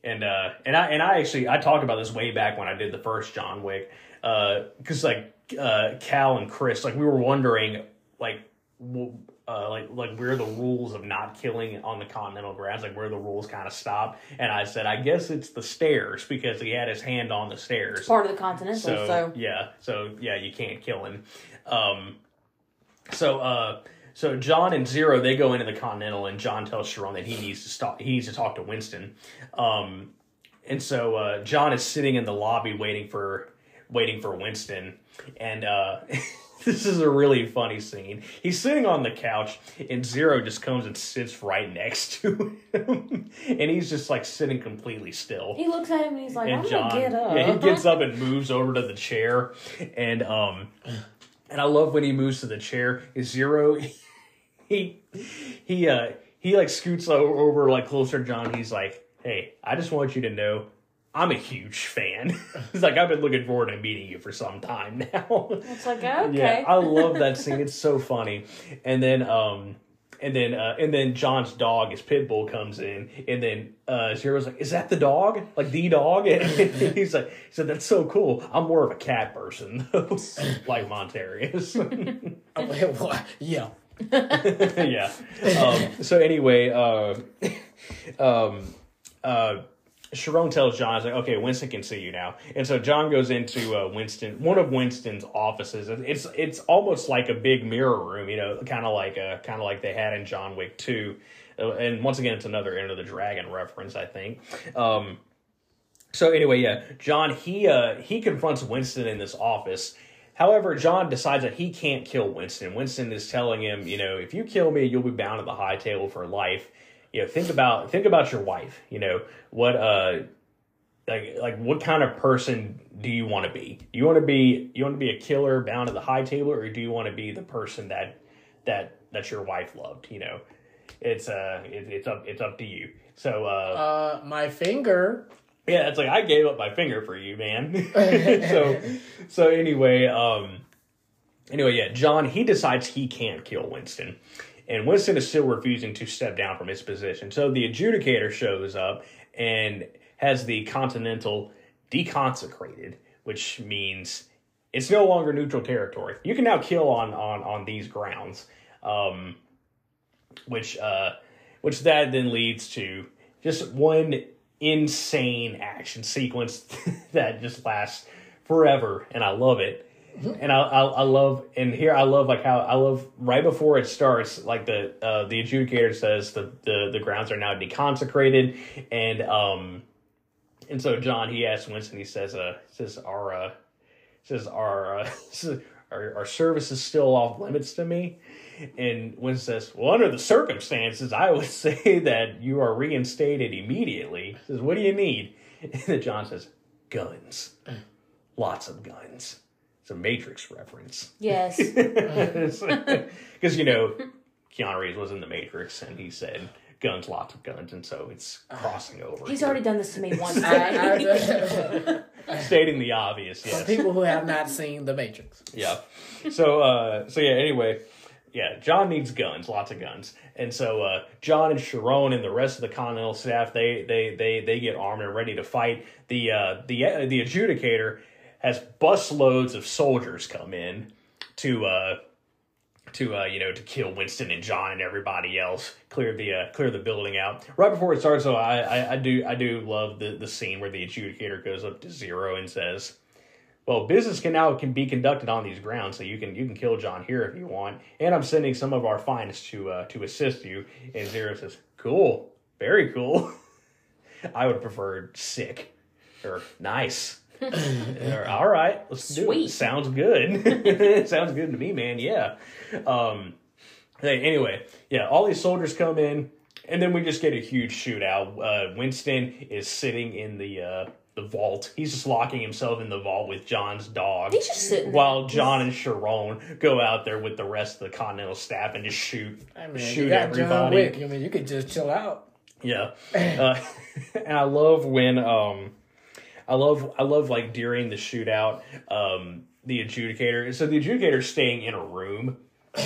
And uh, and I and I actually I talked about this way back when I did the first John Wick, because like uh, Cal and Chris, like we were wondering like. w- uh, like like where the rules of not killing on the continental grounds, like where the rules kind of stop. And I said, I guess it's the stairs because he had his hand on the stairs. Part of the Continental, So, so, yeah, so yeah, you can't kill him. Um, so uh, so John and Zero they go into the Continental, and John tells Charon that he needs to stop. He needs to talk to Winston. Um, and so uh, John is sitting in the lobby waiting for waiting for Winston, and uh, [LAUGHS] this is a really funny scene. He's sitting on the couch, and Zero just comes and sits right next to [LAUGHS] him, and he's just like sitting completely still he looks at him and he's like, and I'm John, gonna get up. yeah, he gets up and moves over to the chair, and um, and I love when he moves to the chair. Is zero, [LAUGHS] he he uh he like scoots o- over like closer to John. He's like, hey, I just want you to know. I'm a huge fan. [LAUGHS] He's like, I've been looking forward to meeting you for some time [LAUGHS] now. It's like, okay. Yeah, I love that scene. It's so funny. And then um and then uh and then John's dog, his pit bull comes in, and then uh Zero's like, Is that the dog? Like the dog? [LAUGHS] And he's like he said, That's so cool. I'm more of a cat person though. like Montarius. Oh, wait, yeah. Yeah. Um, so anyway, uh, um, uh, Charon tells John, "Is like, okay, Winston can see you now." And so John goes into uh, Winston, one of Winston's offices. It's it's almost like a big mirror room, you know, kind of like a kind of like they had in John Wick Two. Uh, and once again, it's another Enter the Dragon reference, I think. Um, so anyway, yeah, John he uh he confronts Winston in this office, however, John decides that he can't kill Winston. Winston is telling him, you know, if you kill me, you'll be bound to the high table for life. You know, think about think about your wife. You know what uh like like what kind of person do you want to be? You want to be you want to be a killer bound to the high table, or do you want to be the person that that that your wife loved? You know, it's uh it, it's up it's up to you. So uh, Uh, my finger. Yeah, it's like I gave up my finger for you, man. [LAUGHS] [LAUGHS] so so anyway, um anyway, yeah, John he decides he can't kill Winston. And Winston is still refusing to step down from his position. So the adjudicator shows up and has the Continental deconsecrated, which means it's no longer neutral territory. You can now kill on on on these grounds. Um which uh which that then leads to just one insane action sequence [LAUGHS] that just lasts forever and i love it. And I, I i love and here i love like how i love right before it starts like the uh the adjudicator says the the, the grounds are now deconsecrated and um and so john he asks winston he says uh says our uh says our uh [LAUGHS] our, our service is still off limits to me and Winston says, Well, under the circumstances, I would [LAUGHS] say that you are reinstated immediately. He says, What do you need? [LAUGHS] And then John says, Guns. Lots of guns. It's a Matrix reference. Yes. [LAUGHS] Because, you know, Keanu Reeves was in the Matrix and he said, Guns, lots of guns. And so it's crossing over. He's here. already done this to me once. I, I, stating the obvious, yes. people who have not seen The Matrix. Yeah. So uh so yeah, anyway, yeah, John needs guns, lots of guns. And so uh John and Charon and the rest of the Continental staff, they they they they get armed and ready to fight. The uh the uh, the adjudicator has busloads of soldiers come in to uh to uh, you know to kill Winston and John and everybody else, clear the uh, clear the building out. Right before it starts, though, I, I, I do I do love the, the scene where the adjudicator goes up to Zero and says, "Well, business can now can be conducted on these grounds, so you can you can kill John here if you want, and I'm sending some of our finest to uh, to assist you." And Zero says, "Cool, very cool. [LAUGHS] I would have preferred sick or nice." [LAUGHS] Or, All right, let's do it. Sounds good. [LAUGHS] Sounds good to me, man. Yeah. Um, hey, anyway, yeah, all these soldiers come in, and then we just get a huge shootout. Uh, Winston is sitting in the uh, the vault. He's just locking himself in the vault with John's dog. He's just sitting there. while John and Charon go out there with the rest of the Continental staff and just shoot, I mean, shoot you got John everybody. Wick. I mean, you could just chill out. Yeah, uh, [LAUGHS] and I love when um, I love I love like during the shootout, um, the adjudicator. So the adjudicator's staying in a room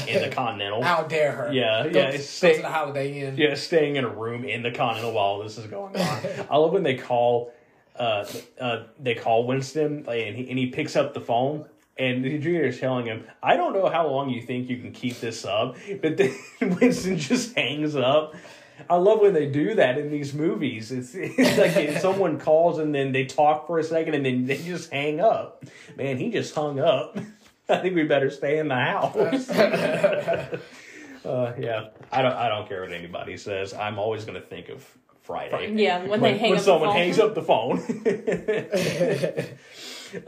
in the [LAUGHS] Continental. How dare her? Yeah, Go, yeah, go it's to the Holiday Inn. Yeah, staying in a room in the Continental while this is going on. [LAUGHS] I love when they call, uh, uh, they call Winston and he and he picks up the phone. And the adjudicator is telling him, "I don't know how long you think you can keep this up," but then [LAUGHS] Winston just hangs up. I love when they do that in these movies. It's, it's like if [LAUGHS] someone calls and then they talk for a second and then they just hang up. Man, he just hung up. [LAUGHS] I think we better stay in the house. uh, yeah, I don't. I don't care what anybody says. I'm always going to think of Friday. Yeah, when they hang when up the someone phone. hangs up the phone.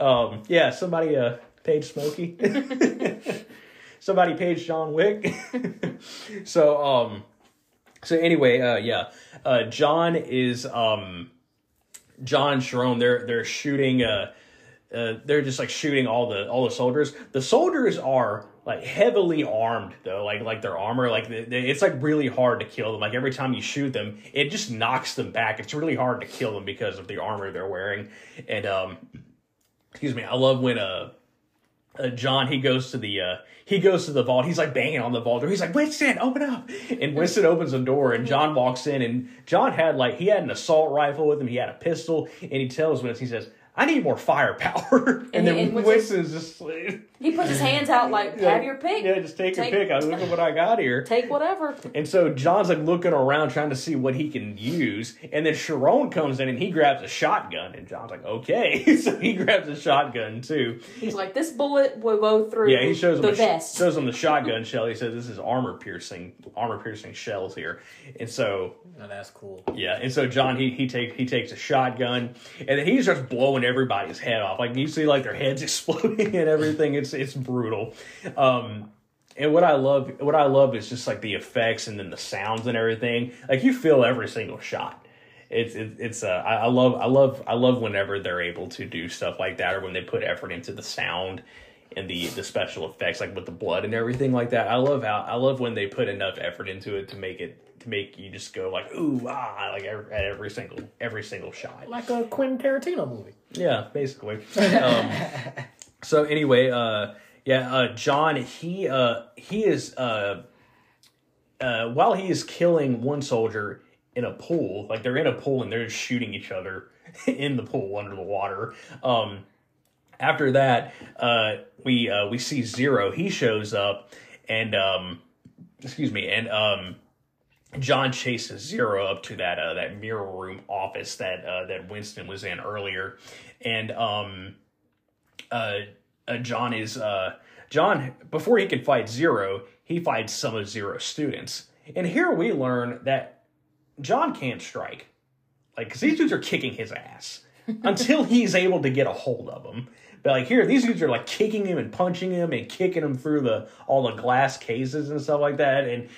[LAUGHS] um, yeah, somebody uh, page Smokey. [LAUGHS] somebody page John Wick. [LAUGHS] so um, so anyway, uh, yeah, uh, John is um, John and Charon. They're they're shooting. Uh, uh, they're just like shooting all the all the soldiers. The soldiers are like heavily armed though, like like their armor. Like they, they- it's like really hard to kill them. Like every time you shoot them, it just knocks them back. It's really hard to kill them because of the armor they're wearing. And um, excuse me, I love when uh, uh John he goes to the uh he goes to the vault. He's like banging on the vault door. He's like, Winston, open up. And Winston opens the door and John walks in and John had like he had an assault rifle with him, he had a pistol, and he tells Winston, he says, I need more firepower. [LAUGHS] And, And then he- and Winston's just like He puts his hands out like, have your pick. Yeah, just take, Take- your pick. I look at what I got here. Take whatever. And so John's like looking around trying to see what he can use. And then Charon comes in and he grabs a shotgun. And John's like, okay. [LAUGHS] so he grabs a shotgun too. He's like, this bullet will go through Yeah, he shows him the a sh- vest. shows him the [LAUGHS] shotgun shell. He says this is armor piercing, armor piercing shells here. And so Oh, that's cool. yeah, and so John he he takes he takes a shotgun and then he starts blowing everybody's head off. Like you see like their heads [LAUGHS] exploding and everything. It's it's brutal. Um, and what I love, what I love is just like the effects and then the sounds and everything. Like you feel every single shot. It's it, it's uh, I, I love I love I love whenever they're able to do stuff like that or when they put effort into the sound and the the special effects like with the blood and everything like that. I love how I love when they put enough effort into it to make it to make you just go like ooh ah like every, at every single every single shot. Like a Quentin Tarantino movie. Yeah, basically. Um, [LAUGHS] so anyway, uh, yeah, uh, John he uh, he is uh, uh, while he is killing one soldier in a pool, like they're in a pool and they're shooting each other [LAUGHS] in the pool under the water. Um, after that, uh, we uh, we see Zero. He shows up and um, excuse me, and um, John chases Zero up to that uh, that mirror room office that uh, that Winston was in earlier, and um, uh, uh, John is uh, John before he can fight Zero, he fights some of Zero's students, and here we learn that John can't strike, like because these dudes are kicking his ass [LAUGHS] until he's able to get a hold of them. But like here, these dudes are like kicking him and punching him and kicking him through the all the glass cases and stuff like that. And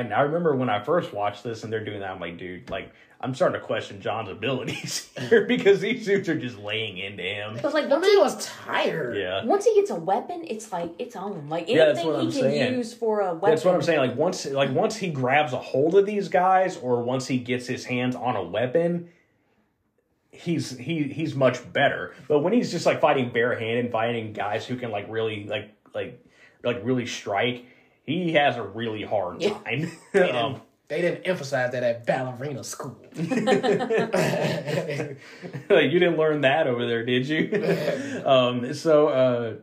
and I remember when I first watched this and they're doing that, I'm like, dude, like I'm starting to question John's abilities [LAUGHS] here because these dudes are just laying into him. Because like The once man he, was tired. Yeah. once he gets a weapon, it's like it's on. Like anything Yeah, that's what he I'm can saying. use for a weapon. That's what I'm saying. Like once, like once he grabs a hold of these guys, or once he gets his hands on a weapon, he's he he's much better. But when he's just like fighting barehanded, fighting guys who can like really like like like really strike, he has a really hard Yeah. time. [LAUGHS] They um, didn't, they didn't emphasize that at ballerina school. like, [LAUGHS] [LAUGHS] you didn't learn that over there, did you? um, so, uh,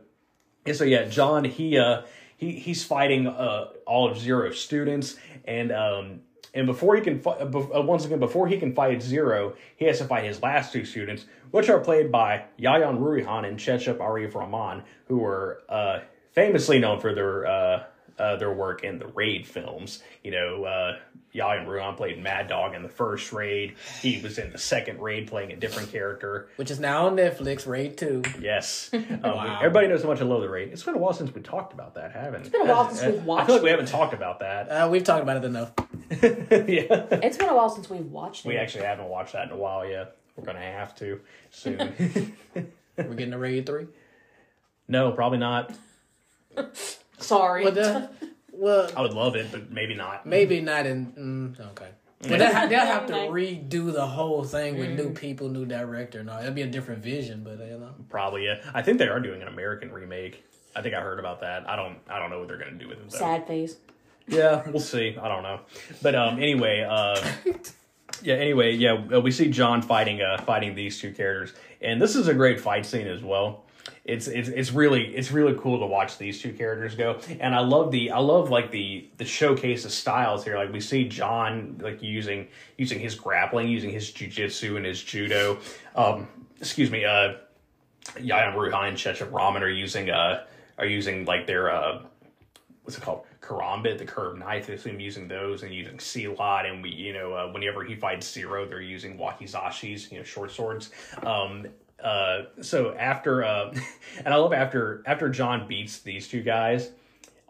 yeah, so yeah, John, he, uh, he, he's fighting, uh, all of Zero's students and, um, and before he can fight, uh, uh, once again, before he can fight Zero, he has to fight his last two students, which are played by Yayan Ruhian and Cecep Arif Rahman, who are uh, famously known for their, uh, their work in the Raid films. You know, uh, Yayan Ruhian played Mad Dog in the first Raid. He was in the second Raid playing a different character. Which is now on Netflix, Raid 2. Yes. [LAUGHS] Um, Everybody knows how much I love the Raid. It's been a while since we talked about that, haven't it? It's been a while since we've watched I feel like we haven't talked about that. Uh, we've talked about it enough. [LAUGHS] yeah. It's been a while since we've watched it. We actually haven't watched that in a while yet. We're going to have to soon. [LAUGHS] We're getting to Raid 3. no, probably not. Sorry. Well, the, well I would love it, but maybe not. maybe not in. Mm, okay. But they'll, ha- they'll have to [LAUGHS] redo the whole thing with new people, new director, and all. It'll be a different vision, but you know. Probably, yeah. I think they are doing an American remake. I think I heard about that. I don't. I don't know what they're going to do with it though. Sad face. Yeah, we'll see. I don't know, but um, anyway, uh, [LAUGHS] yeah. Anyway, yeah, uh, we see John fighting uh fighting these two characters, and this is a great fight scene as well. It's it's it's really it's really cool to watch these two characters go, and I love the I love like the the showcase of styles here. Like we see John like using using his grappling, using his jujitsu and his judo. Um, excuse me, uh, Yayan Ruhian and Cecep Rahman are using uh are using like their uh what's it called karambit the curved knife I assume using those and using lot. and we you know uh, whenever he fights zero they're using wakizashis you know short swords um uh so after uh [LAUGHS] and i love after after john beats these two guys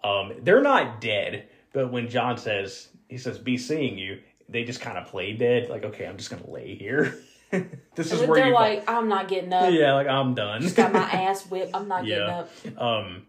um they're not dead but when john says he says be seeing you they just kind of play dead like okay i'm just gonna lay here [LAUGHS] this is where they're like, I'm not getting up. yeah like i'm done just Got my [LAUGHS] ass whipped. I'm not getting up. um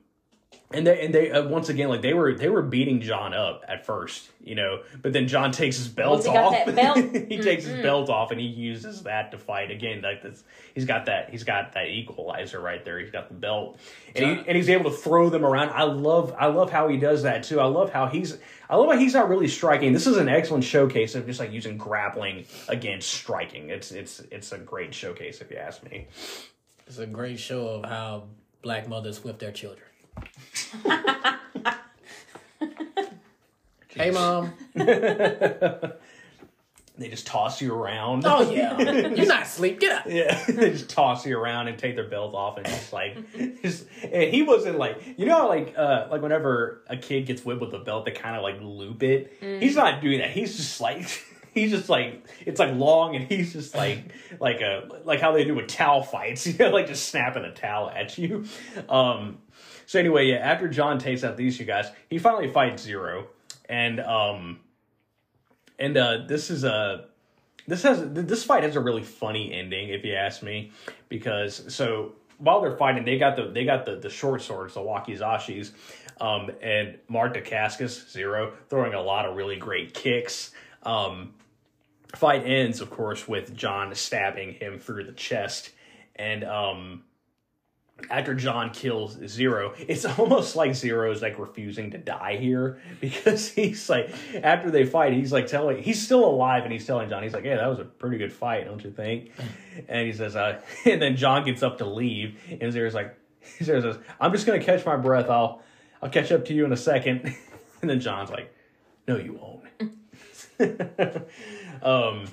and they and they uh, once again like they were they were beating John up at first, you know, but then John takes his belt Once he got off. that belt, [LAUGHS] he takes his belt off and he uses that to fight again. Like this, he's got that he's got that equalizer right there. He's got the belt, and he, and he's able to throw them around. I love I love how he does that too. I love how he's I love how he's not really striking. This is an excellent showcase of just like using grappling against striking. It's it's it's a great showcase if you ask me. It's a great show of how black mothers whip their children. [LAUGHS] hey, mom. [LAUGHS] They just toss you around. Oh, yeah. You're not asleep. Get up. Yeah, [LAUGHS] they just toss you around and take their belt off and just like, just, and he wasn't like, you know, how, like, uh, like whenever a kid gets whipped with a belt, they kind of like loop it. He's not doing that. He's just like, he's just like it's like long and he's just like like a like how they do with towel fights you know like just snapping a towel at you um so anyway yeah after john takes out these two guys he finally fights zero. And um and uh this is a this has this fight has a really funny ending if you ask me because so while they're fighting they got the they got the the short swords the wakizashis um and mark dacascos zero throwing a lot of really great kicks. Um fight ends of course with john stabbing him through the chest. And um after John kills Zero, it's [LAUGHS] almost like Zero's like refusing to die here [LAUGHS] because he's like, after they fight, he's like telling, he's still alive and he's telling John, he's like, yeah, that was a pretty good fight, don't you think? [LAUGHS] And he says, uh, and then John gets up to leave and Zero's like, Zero says, I'm just going to catch my breath. I'll, I'll catch up to you in a second. And then John's like, no, you won't. um,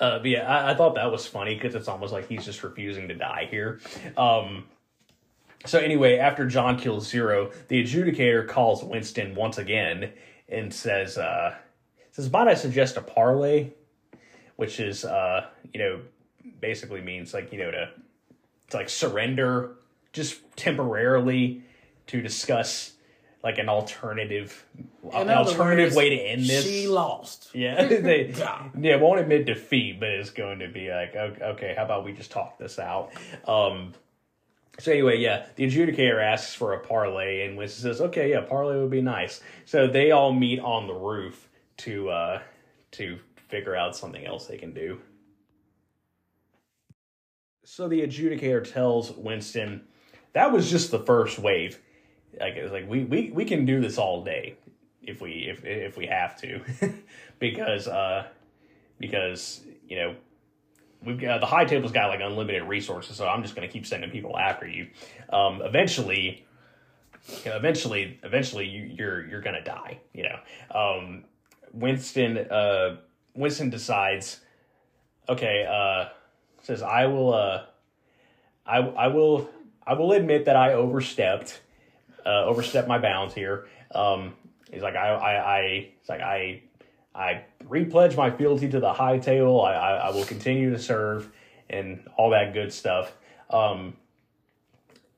uh, but yeah, I, I thought that was funny because it's almost like he's just refusing to die here. Um, so anyway, after John kills Zero, the adjudicator calls Winston once again and says, uh, "says Might I suggest a parlay?" Which is, uh, you know, basically means like you know to to like surrender just temporarily to discuss like an alternative an alternative words, way to end this. She lost. [LAUGHS] Yeah, [LAUGHS] they [LAUGHS] yeah won't admit defeat, but it's going to be like okay, okay, how about we just talk this out? Um, so anyway, yeah, the adjudicator asks for a parlay, and Winston says, "Okay, yeah, parlay would be nice." So they all meet on the roof to uh, to figure out something else they can do. So the adjudicator tells Winston, "That was just the first wave. Like it's like we we we can do this all day if we if if we have to, [LAUGHS] because uh because you know." We've got the high table's got like unlimited resources, so I'm just going to keep sending people after you. Um, eventually, you know, eventually, eventually, you, you're you're gonna die. You know, um, Winston uh, Winston decides, okay, uh, says I will, uh, I I will I will admit that I overstepped, uh, overstepped my bounds here. Um, he's like I I I it's like I I repledge my fealty to the high table. I, I I will continue to serve and all that good stuff. Um,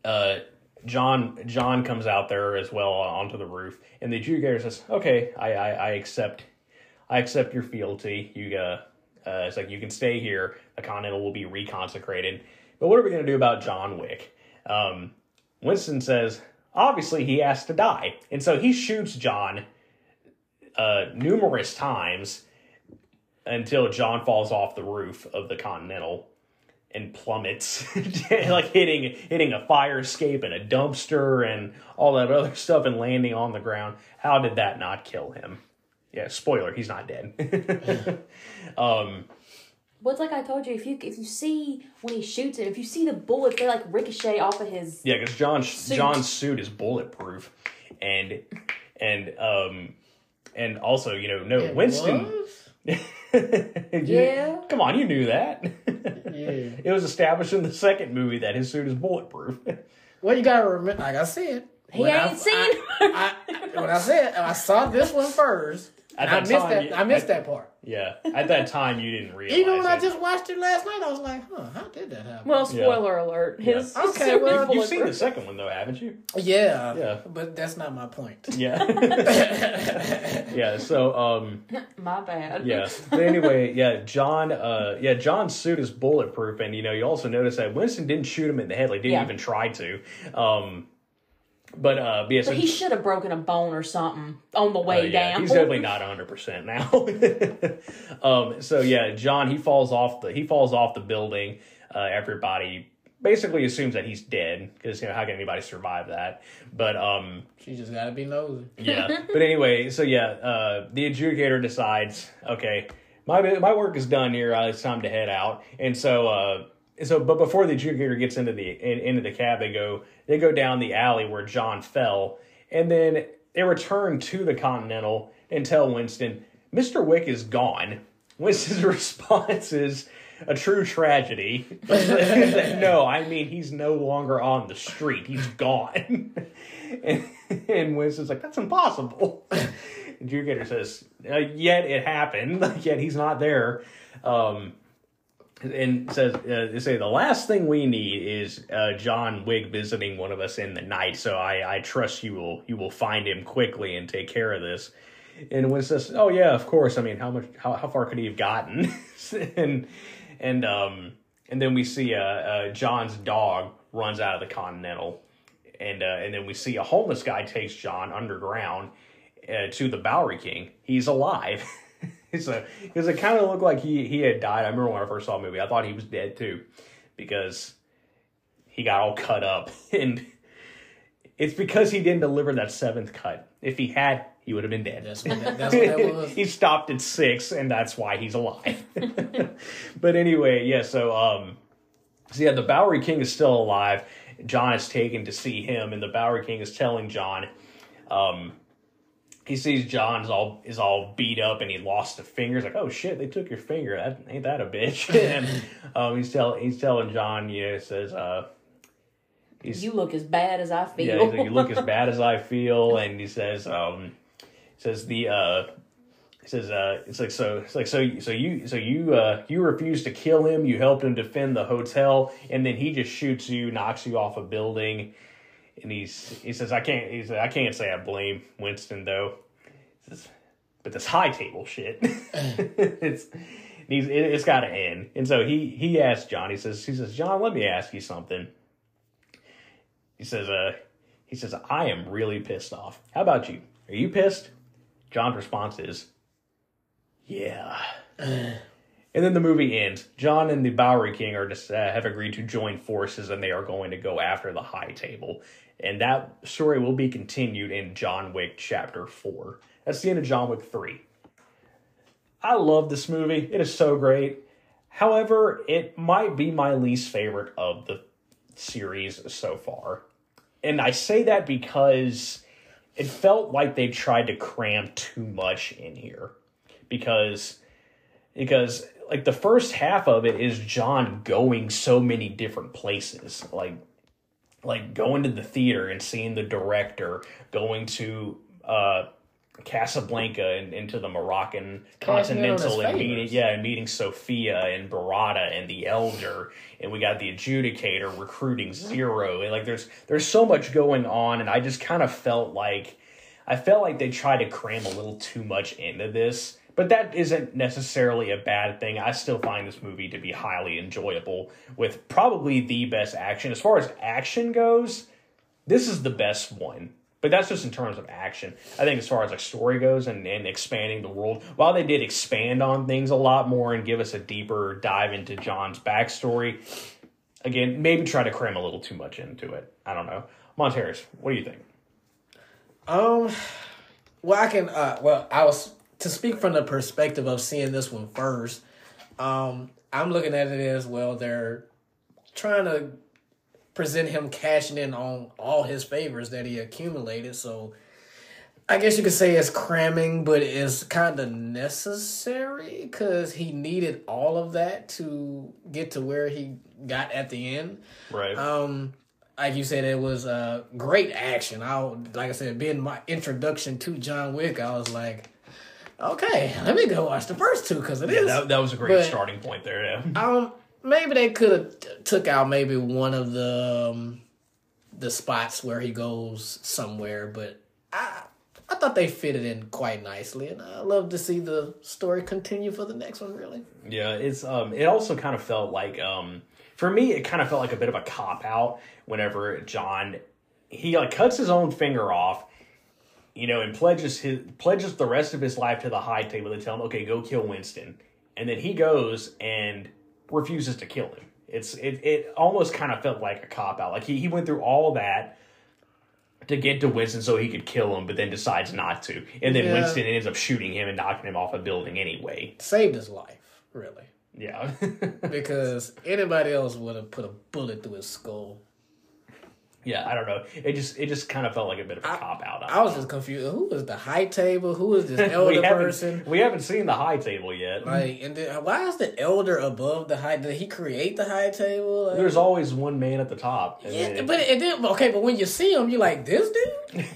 uh, John John comes out there as well onto the roof, and the adjudicator says, "Okay, I I, I accept, I accept your fealty. You uh, uh, it's like you can stay here. The Continental will be reconsecrated. But what are we to do about John Wick?" Um, Winston says, "Obviously, he has to die, and so he shoots John uh, numerous times until John falls off the roof of the Continental." and plummets, [LAUGHS] like hitting hitting a fire escape and a dumpster and all that other stuff and landing on the ground. How did that not kill him? Yeah, spoiler, he's not dead. [LAUGHS] um, But it's like I told you, if you if you see when he shoots it, if you see the bullets, they like ricochet off of his. yeah, because John's John's suit is bulletproof, and and um and also you know no It Winston. [LAUGHS] You- Yeah. come on, you knew that. Yeah. [LAUGHS] It was established in the second movie that his suit is bulletproof. [LAUGHS] Well, you gotta remember, like I said, He when ain't I, seen. I, I, when I said I saw this one first, At and I missed time, that. you- I missed at- that part. yeah, at that time you didn't realize. Even when I just watched it last night, I was like, "Huh, how did that happen?" well, spoiler alert. His, Yeah. Okay, suit well, is You've seen the second one though, haven't you? yeah, Yeah. but that's not my point. Yeah. [LAUGHS] yeah. So, um, [LAUGHS] My bad. yeah. But anyway, yeah, John, uh, yeah, John's suit is bulletproof, and you know, you also notice that Winston didn't shoot him in the head, like didn't Yeah. even try to. Um, but uh, but yeah, so But he should have broken a bone or something on the Oh, way yeah, down. He's definitely not 100% now. [LAUGHS] um, so yeah, John, he falls off the he falls off the building. Uh, everybody basically assumes that he's dead because you know how can anybody survive that? But um, She just gotta be nosy. yeah. [LAUGHS] but anyway, so yeah, uh, the adjudicator decides, okay, my my work is done here. Uh, it's time to head out. And so, uh, so but before the adjudicator gets into the in, into the cab, they go they go down the alley where John fell, and then they return to the Continental and tell Winston, Mister Wick is gone. [LAUGHS] Winston's response is. A true tragedy. [LAUGHS] no, I mean he's no longer on the street. He's gone. and, [LAUGHS] and Winston's like, that's impossible. adjudicator says, uh, "Yet it happened. yet he's not there." Um, and says uh, they say the last thing we need is uh, John Wick visiting one of us in the night. So I, I trust you will you will find him quickly and take care of this. And when says, "Oh yeah, of course," I mean, how much how, how far could he have gotten? [LAUGHS] and and um and then we see uh, uh, John's dog runs out of the Continental, and uh, and then we see a homeless guy takes John underground uh, to the Bowery King. He's alive. [LAUGHS] [LAUGHS] so because it kind of looked like he he had died. I remember when I first saw the movie, I thought he was dead too, because he got all cut up, [LAUGHS] and it's because he didn't deliver that seventh cut. If he had, he would have been dead. That's what that, that's what that [LAUGHS] was. he stopped at six, and that's why he's alive. but anyway, yeah. So, um, so yeah, the Bowery King is still alive. John is taken to see him, and the Bowery King is telling John, um, he sees John's all is all beat up and he lost a finger. He's like, "Oh shit, they took your finger. That ain't that a bitch?" [LAUGHS] and um, he's telling he's telling John, you know, he says, uh, You look as bad as I feel. yeah, like, you look as bad as I [LAUGHS] feel, and he says, um, says the uh, he says uh, it's like so it's like so so you so you uh you refused to kill him, you helped him defend the hotel, and then he just shoots you, knocks you off a building, and he's he says I can't he says I can't say I blame Winston though, says, but this high table shit, [LAUGHS] it's. He's, it, it's got to end, and so he he asks John. He says he says John, let me ask you something. He says, uh, he says, I am really pissed off. How about you? Are you pissed? John's response is, yeah. [CLEARS THROAT] and then the movie ends. John and the Bowery King are just uh, have agreed to join forces, and they are going to go after the High Table. And that story will be continued in John Wick Chapter Four. That's the end of John Wick Three. I love this movie. It is so great. However, it might be my least favorite of the series so far. And I say that because it felt like they tried to cram too much in here. Because because like the first half of it is John going so many different places. Like like going to the theater and seeing the director, going to uh Casablanca and into the Moroccan Cashing in on his Continental and meeting yeah, and meeting Sophia and Berrada and the Elder, and we got the adjudicator recruiting Zero, and like there's there's so much going on, and I just kind of felt like I felt like they tried to cram a little too much into this. But that isn't necessarily a bad thing. I still find this movie to be highly enjoyable, with probably the best action. As far as action goes, this is the best one. But that's just in terms of action. I think as far as like story goes and, and expanding the world, while they did expand on things a lot more and give us a deeper dive into John's backstory, again, maybe try to cram a little too much into it. I don't know. Montarius, what do you think? Um, well, I can. Uh, well, I was to speak from the perspective of seeing this one first. Um, I'm looking at it as well. They're trying to present him cashing in on all his favors that he accumulated. So, I guess you could say it's cramming, but it's kind of necessary because he needed all of that to get to where he got at the end. Right. Um, like you said, it was uh, great action. I like I said, being my introduction to John Wick, I was like, okay, let me go watch the first two because it is. that, that was a great but- starting point there. Yeah. Um, maybe they could have took out maybe one of the um, the spots where he goes somewhere, but I I thought they fitted in quite nicely, and I love to see the story continue for the next one. Really, Yeah, it's um it also kind of felt like um for me it kind of felt like a bit of a cop out whenever John he like cuts his own finger off, you know, and pledges his pledges the rest of his life to the high table. They tell him, "Okay, go kill Winston." And then he goes and refuses to kill him. It's it it almost kind of felt like a cop out. Like he, he went through all that to get to Winston so he could kill him, but then decides not to. And then Yeah. Winston ends up shooting him and knocking him off a building anyway. saved his life, really, Yeah. [LAUGHS] because anybody else would have put a bullet through his skull. Yeah, I don't know. It just it just kind of felt like a bit of a cop out. I was just confused. Who is the high table? Who is this [LAUGHS] elder we person? We haven't seen the high table yet. Like, and then, why is the elder above the high? Did he create the high table? Like, There's always one man at the top. and yeah, then- but it did okay. But when you see him, you're like, this dude,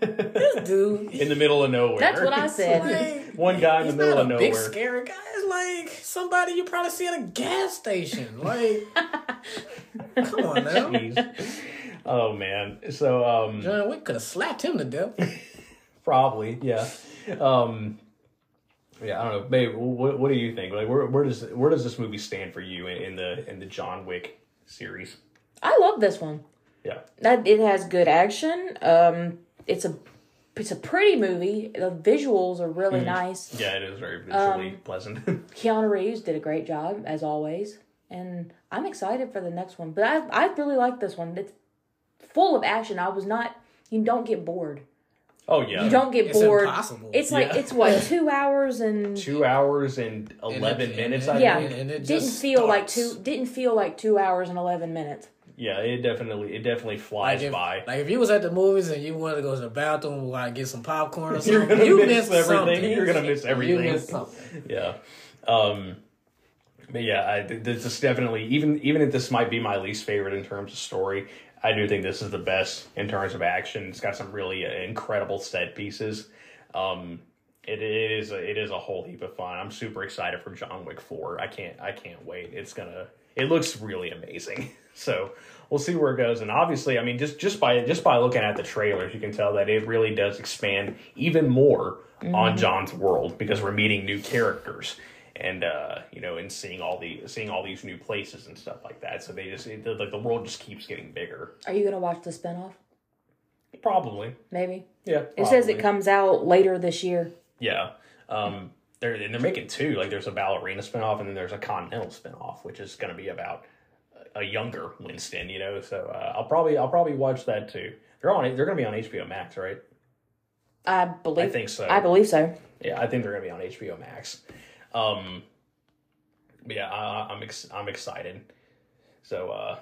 [LAUGHS] this dude. in the middle of nowhere. That's what I said. Like, [LAUGHS] One guy in the middle not of a nowhere. big scary guy. It's like somebody you probably see at a gas station. Like, come on now. Jeez. Oh man. So um John Wick could have slapped him to death. [LAUGHS] probably, yeah. Um yeah, I don't know, babe. What, what do you think? Like, where, where does where does this movie stand for you in, in the in the John Wick series? I love this one. Yeah, That it has good action. Um, it's a it's a pretty movie. The visuals are really nice. yeah, it is very visually Um, pleasant. [LAUGHS] Keanu Reeves did a great job as always, and I'm excited for the next one. But I I really like this one. It's full of action. I was not. You don't get bored. oh yeah, You don't get It's bored. impossible. It's like Yeah. it's what [LAUGHS] two hours and two hours and eleven and- minutes. and- I yeah, and it didn't just feel like two. Didn't feel like two hours and eleven minutes. Yeah, it definitely it definitely flies Like if, by. like if you was at the movies and you wanted to go to the bathroom, like get some popcorn or [LAUGHS] You're something, you miss missed everything. something. You're gonna miss everything. You missed something. Yeah. Um, but yeah, I, this is definitely even even if this might be my least favorite in terms of story, I do think this is the best in terms of action. It's got some really uh, incredible set pieces. Um, it, it is a, it is a whole heap of fun. I'm super excited for John Wick Four. I can't I can't wait. It's gonna it looks really amazing. [LAUGHS] So we'll see where it goes. And obviously, I mean, just just by just by looking at the trailers, you can tell that it really does expand even more on John's world because we're meeting new characters and uh, you know, and seeing all the seeing all these new places and stuff like that. So they just it, like the world just keeps getting bigger. Are you gonna watch the spinoff? Probably, Maybe yeah. it says it comes out later this year. Yeah. Um, they're and they're making two. Like there's a ballerina spinoff and then there's a continental spinoff, which is going to be about a younger Winston. You know, so uh, I'll probably I'll probably watch that too. They're on. They're going to be on HBO Max, right? I believe. I think so. I believe so. Yeah, I think they're going to be on HBO Max. Um, yeah, I, I'm ex- I'm excited. So uh,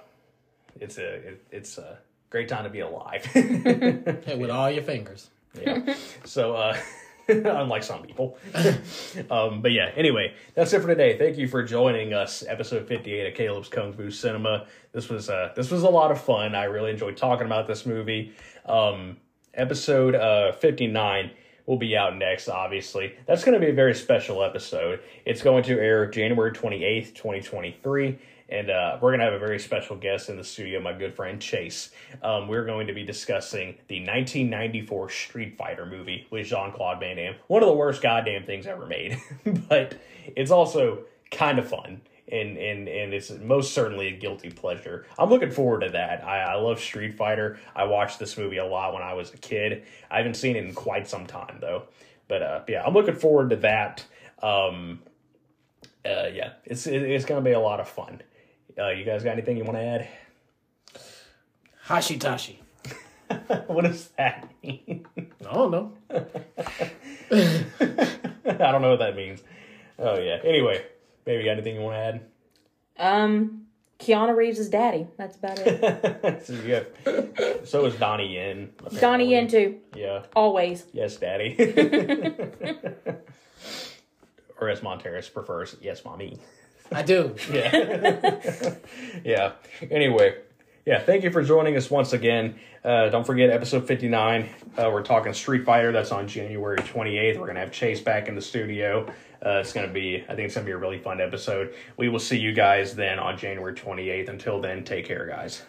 it's a it, it's a great time to be alive. [LAUGHS] Hey, with all your fingers. yeah. So, uh, [LAUGHS] unlike some people. [LAUGHS] um, but yeah, anyway, that's it for today. Thank you for joining us, episode 58 of Caleb's Kung Fu Cinema. This was, uh, this was a lot of fun. I really enjoyed talking about this movie. Um, episode, uh, 59 will be out next, obviously. That's going to be a very special episode. It's going to air January 28th, 2023 and uh, we're going to have a very special guest in the studio, my good friend Chase. Um, we're going to be discussing the 1994 Street Fighter movie with Jean Claude Van Damme. One of the worst goddamn things ever made, [LAUGHS] but it's also kind of fun. And, and and it's most certainly a guilty pleasure. I'm looking forward to that. I, I love Street Fighter. I watched this movie a lot when I was a kid. I haven't seen it in quite some time though. But uh, yeah, I'm looking forward to that. Um, uh, yeah, it's it's gonna be a lot of fun. Uh, you guys got anything you want to add? Hashitashi. [LAUGHS] what does that mean? I don't know. [LAUGHS] I don't know what that means. Oh yeah. Anyway, maybe you got anything you want to add? Um, Keanu Reeves is daddy. That's about it. so, you have, so is Donnie Yen. apparently. Donnie Yen too. Yeah. Always. Yes, Daddy. [LAUGHS] or as Montarius prefers, yes, Mommy. I do. [LAUGHS] Yeah. yeah. Anyway, yeah, thank you for joining us once again. Uh, don't forget episode 59. Uh, we're talking Street Fighter. That's on January 28th. We're going to have Chase back in the studio. Uh, it's going to be, I think it's going to be a really fun episode. We will see you guys then on January 28th. Until then, take care, guys.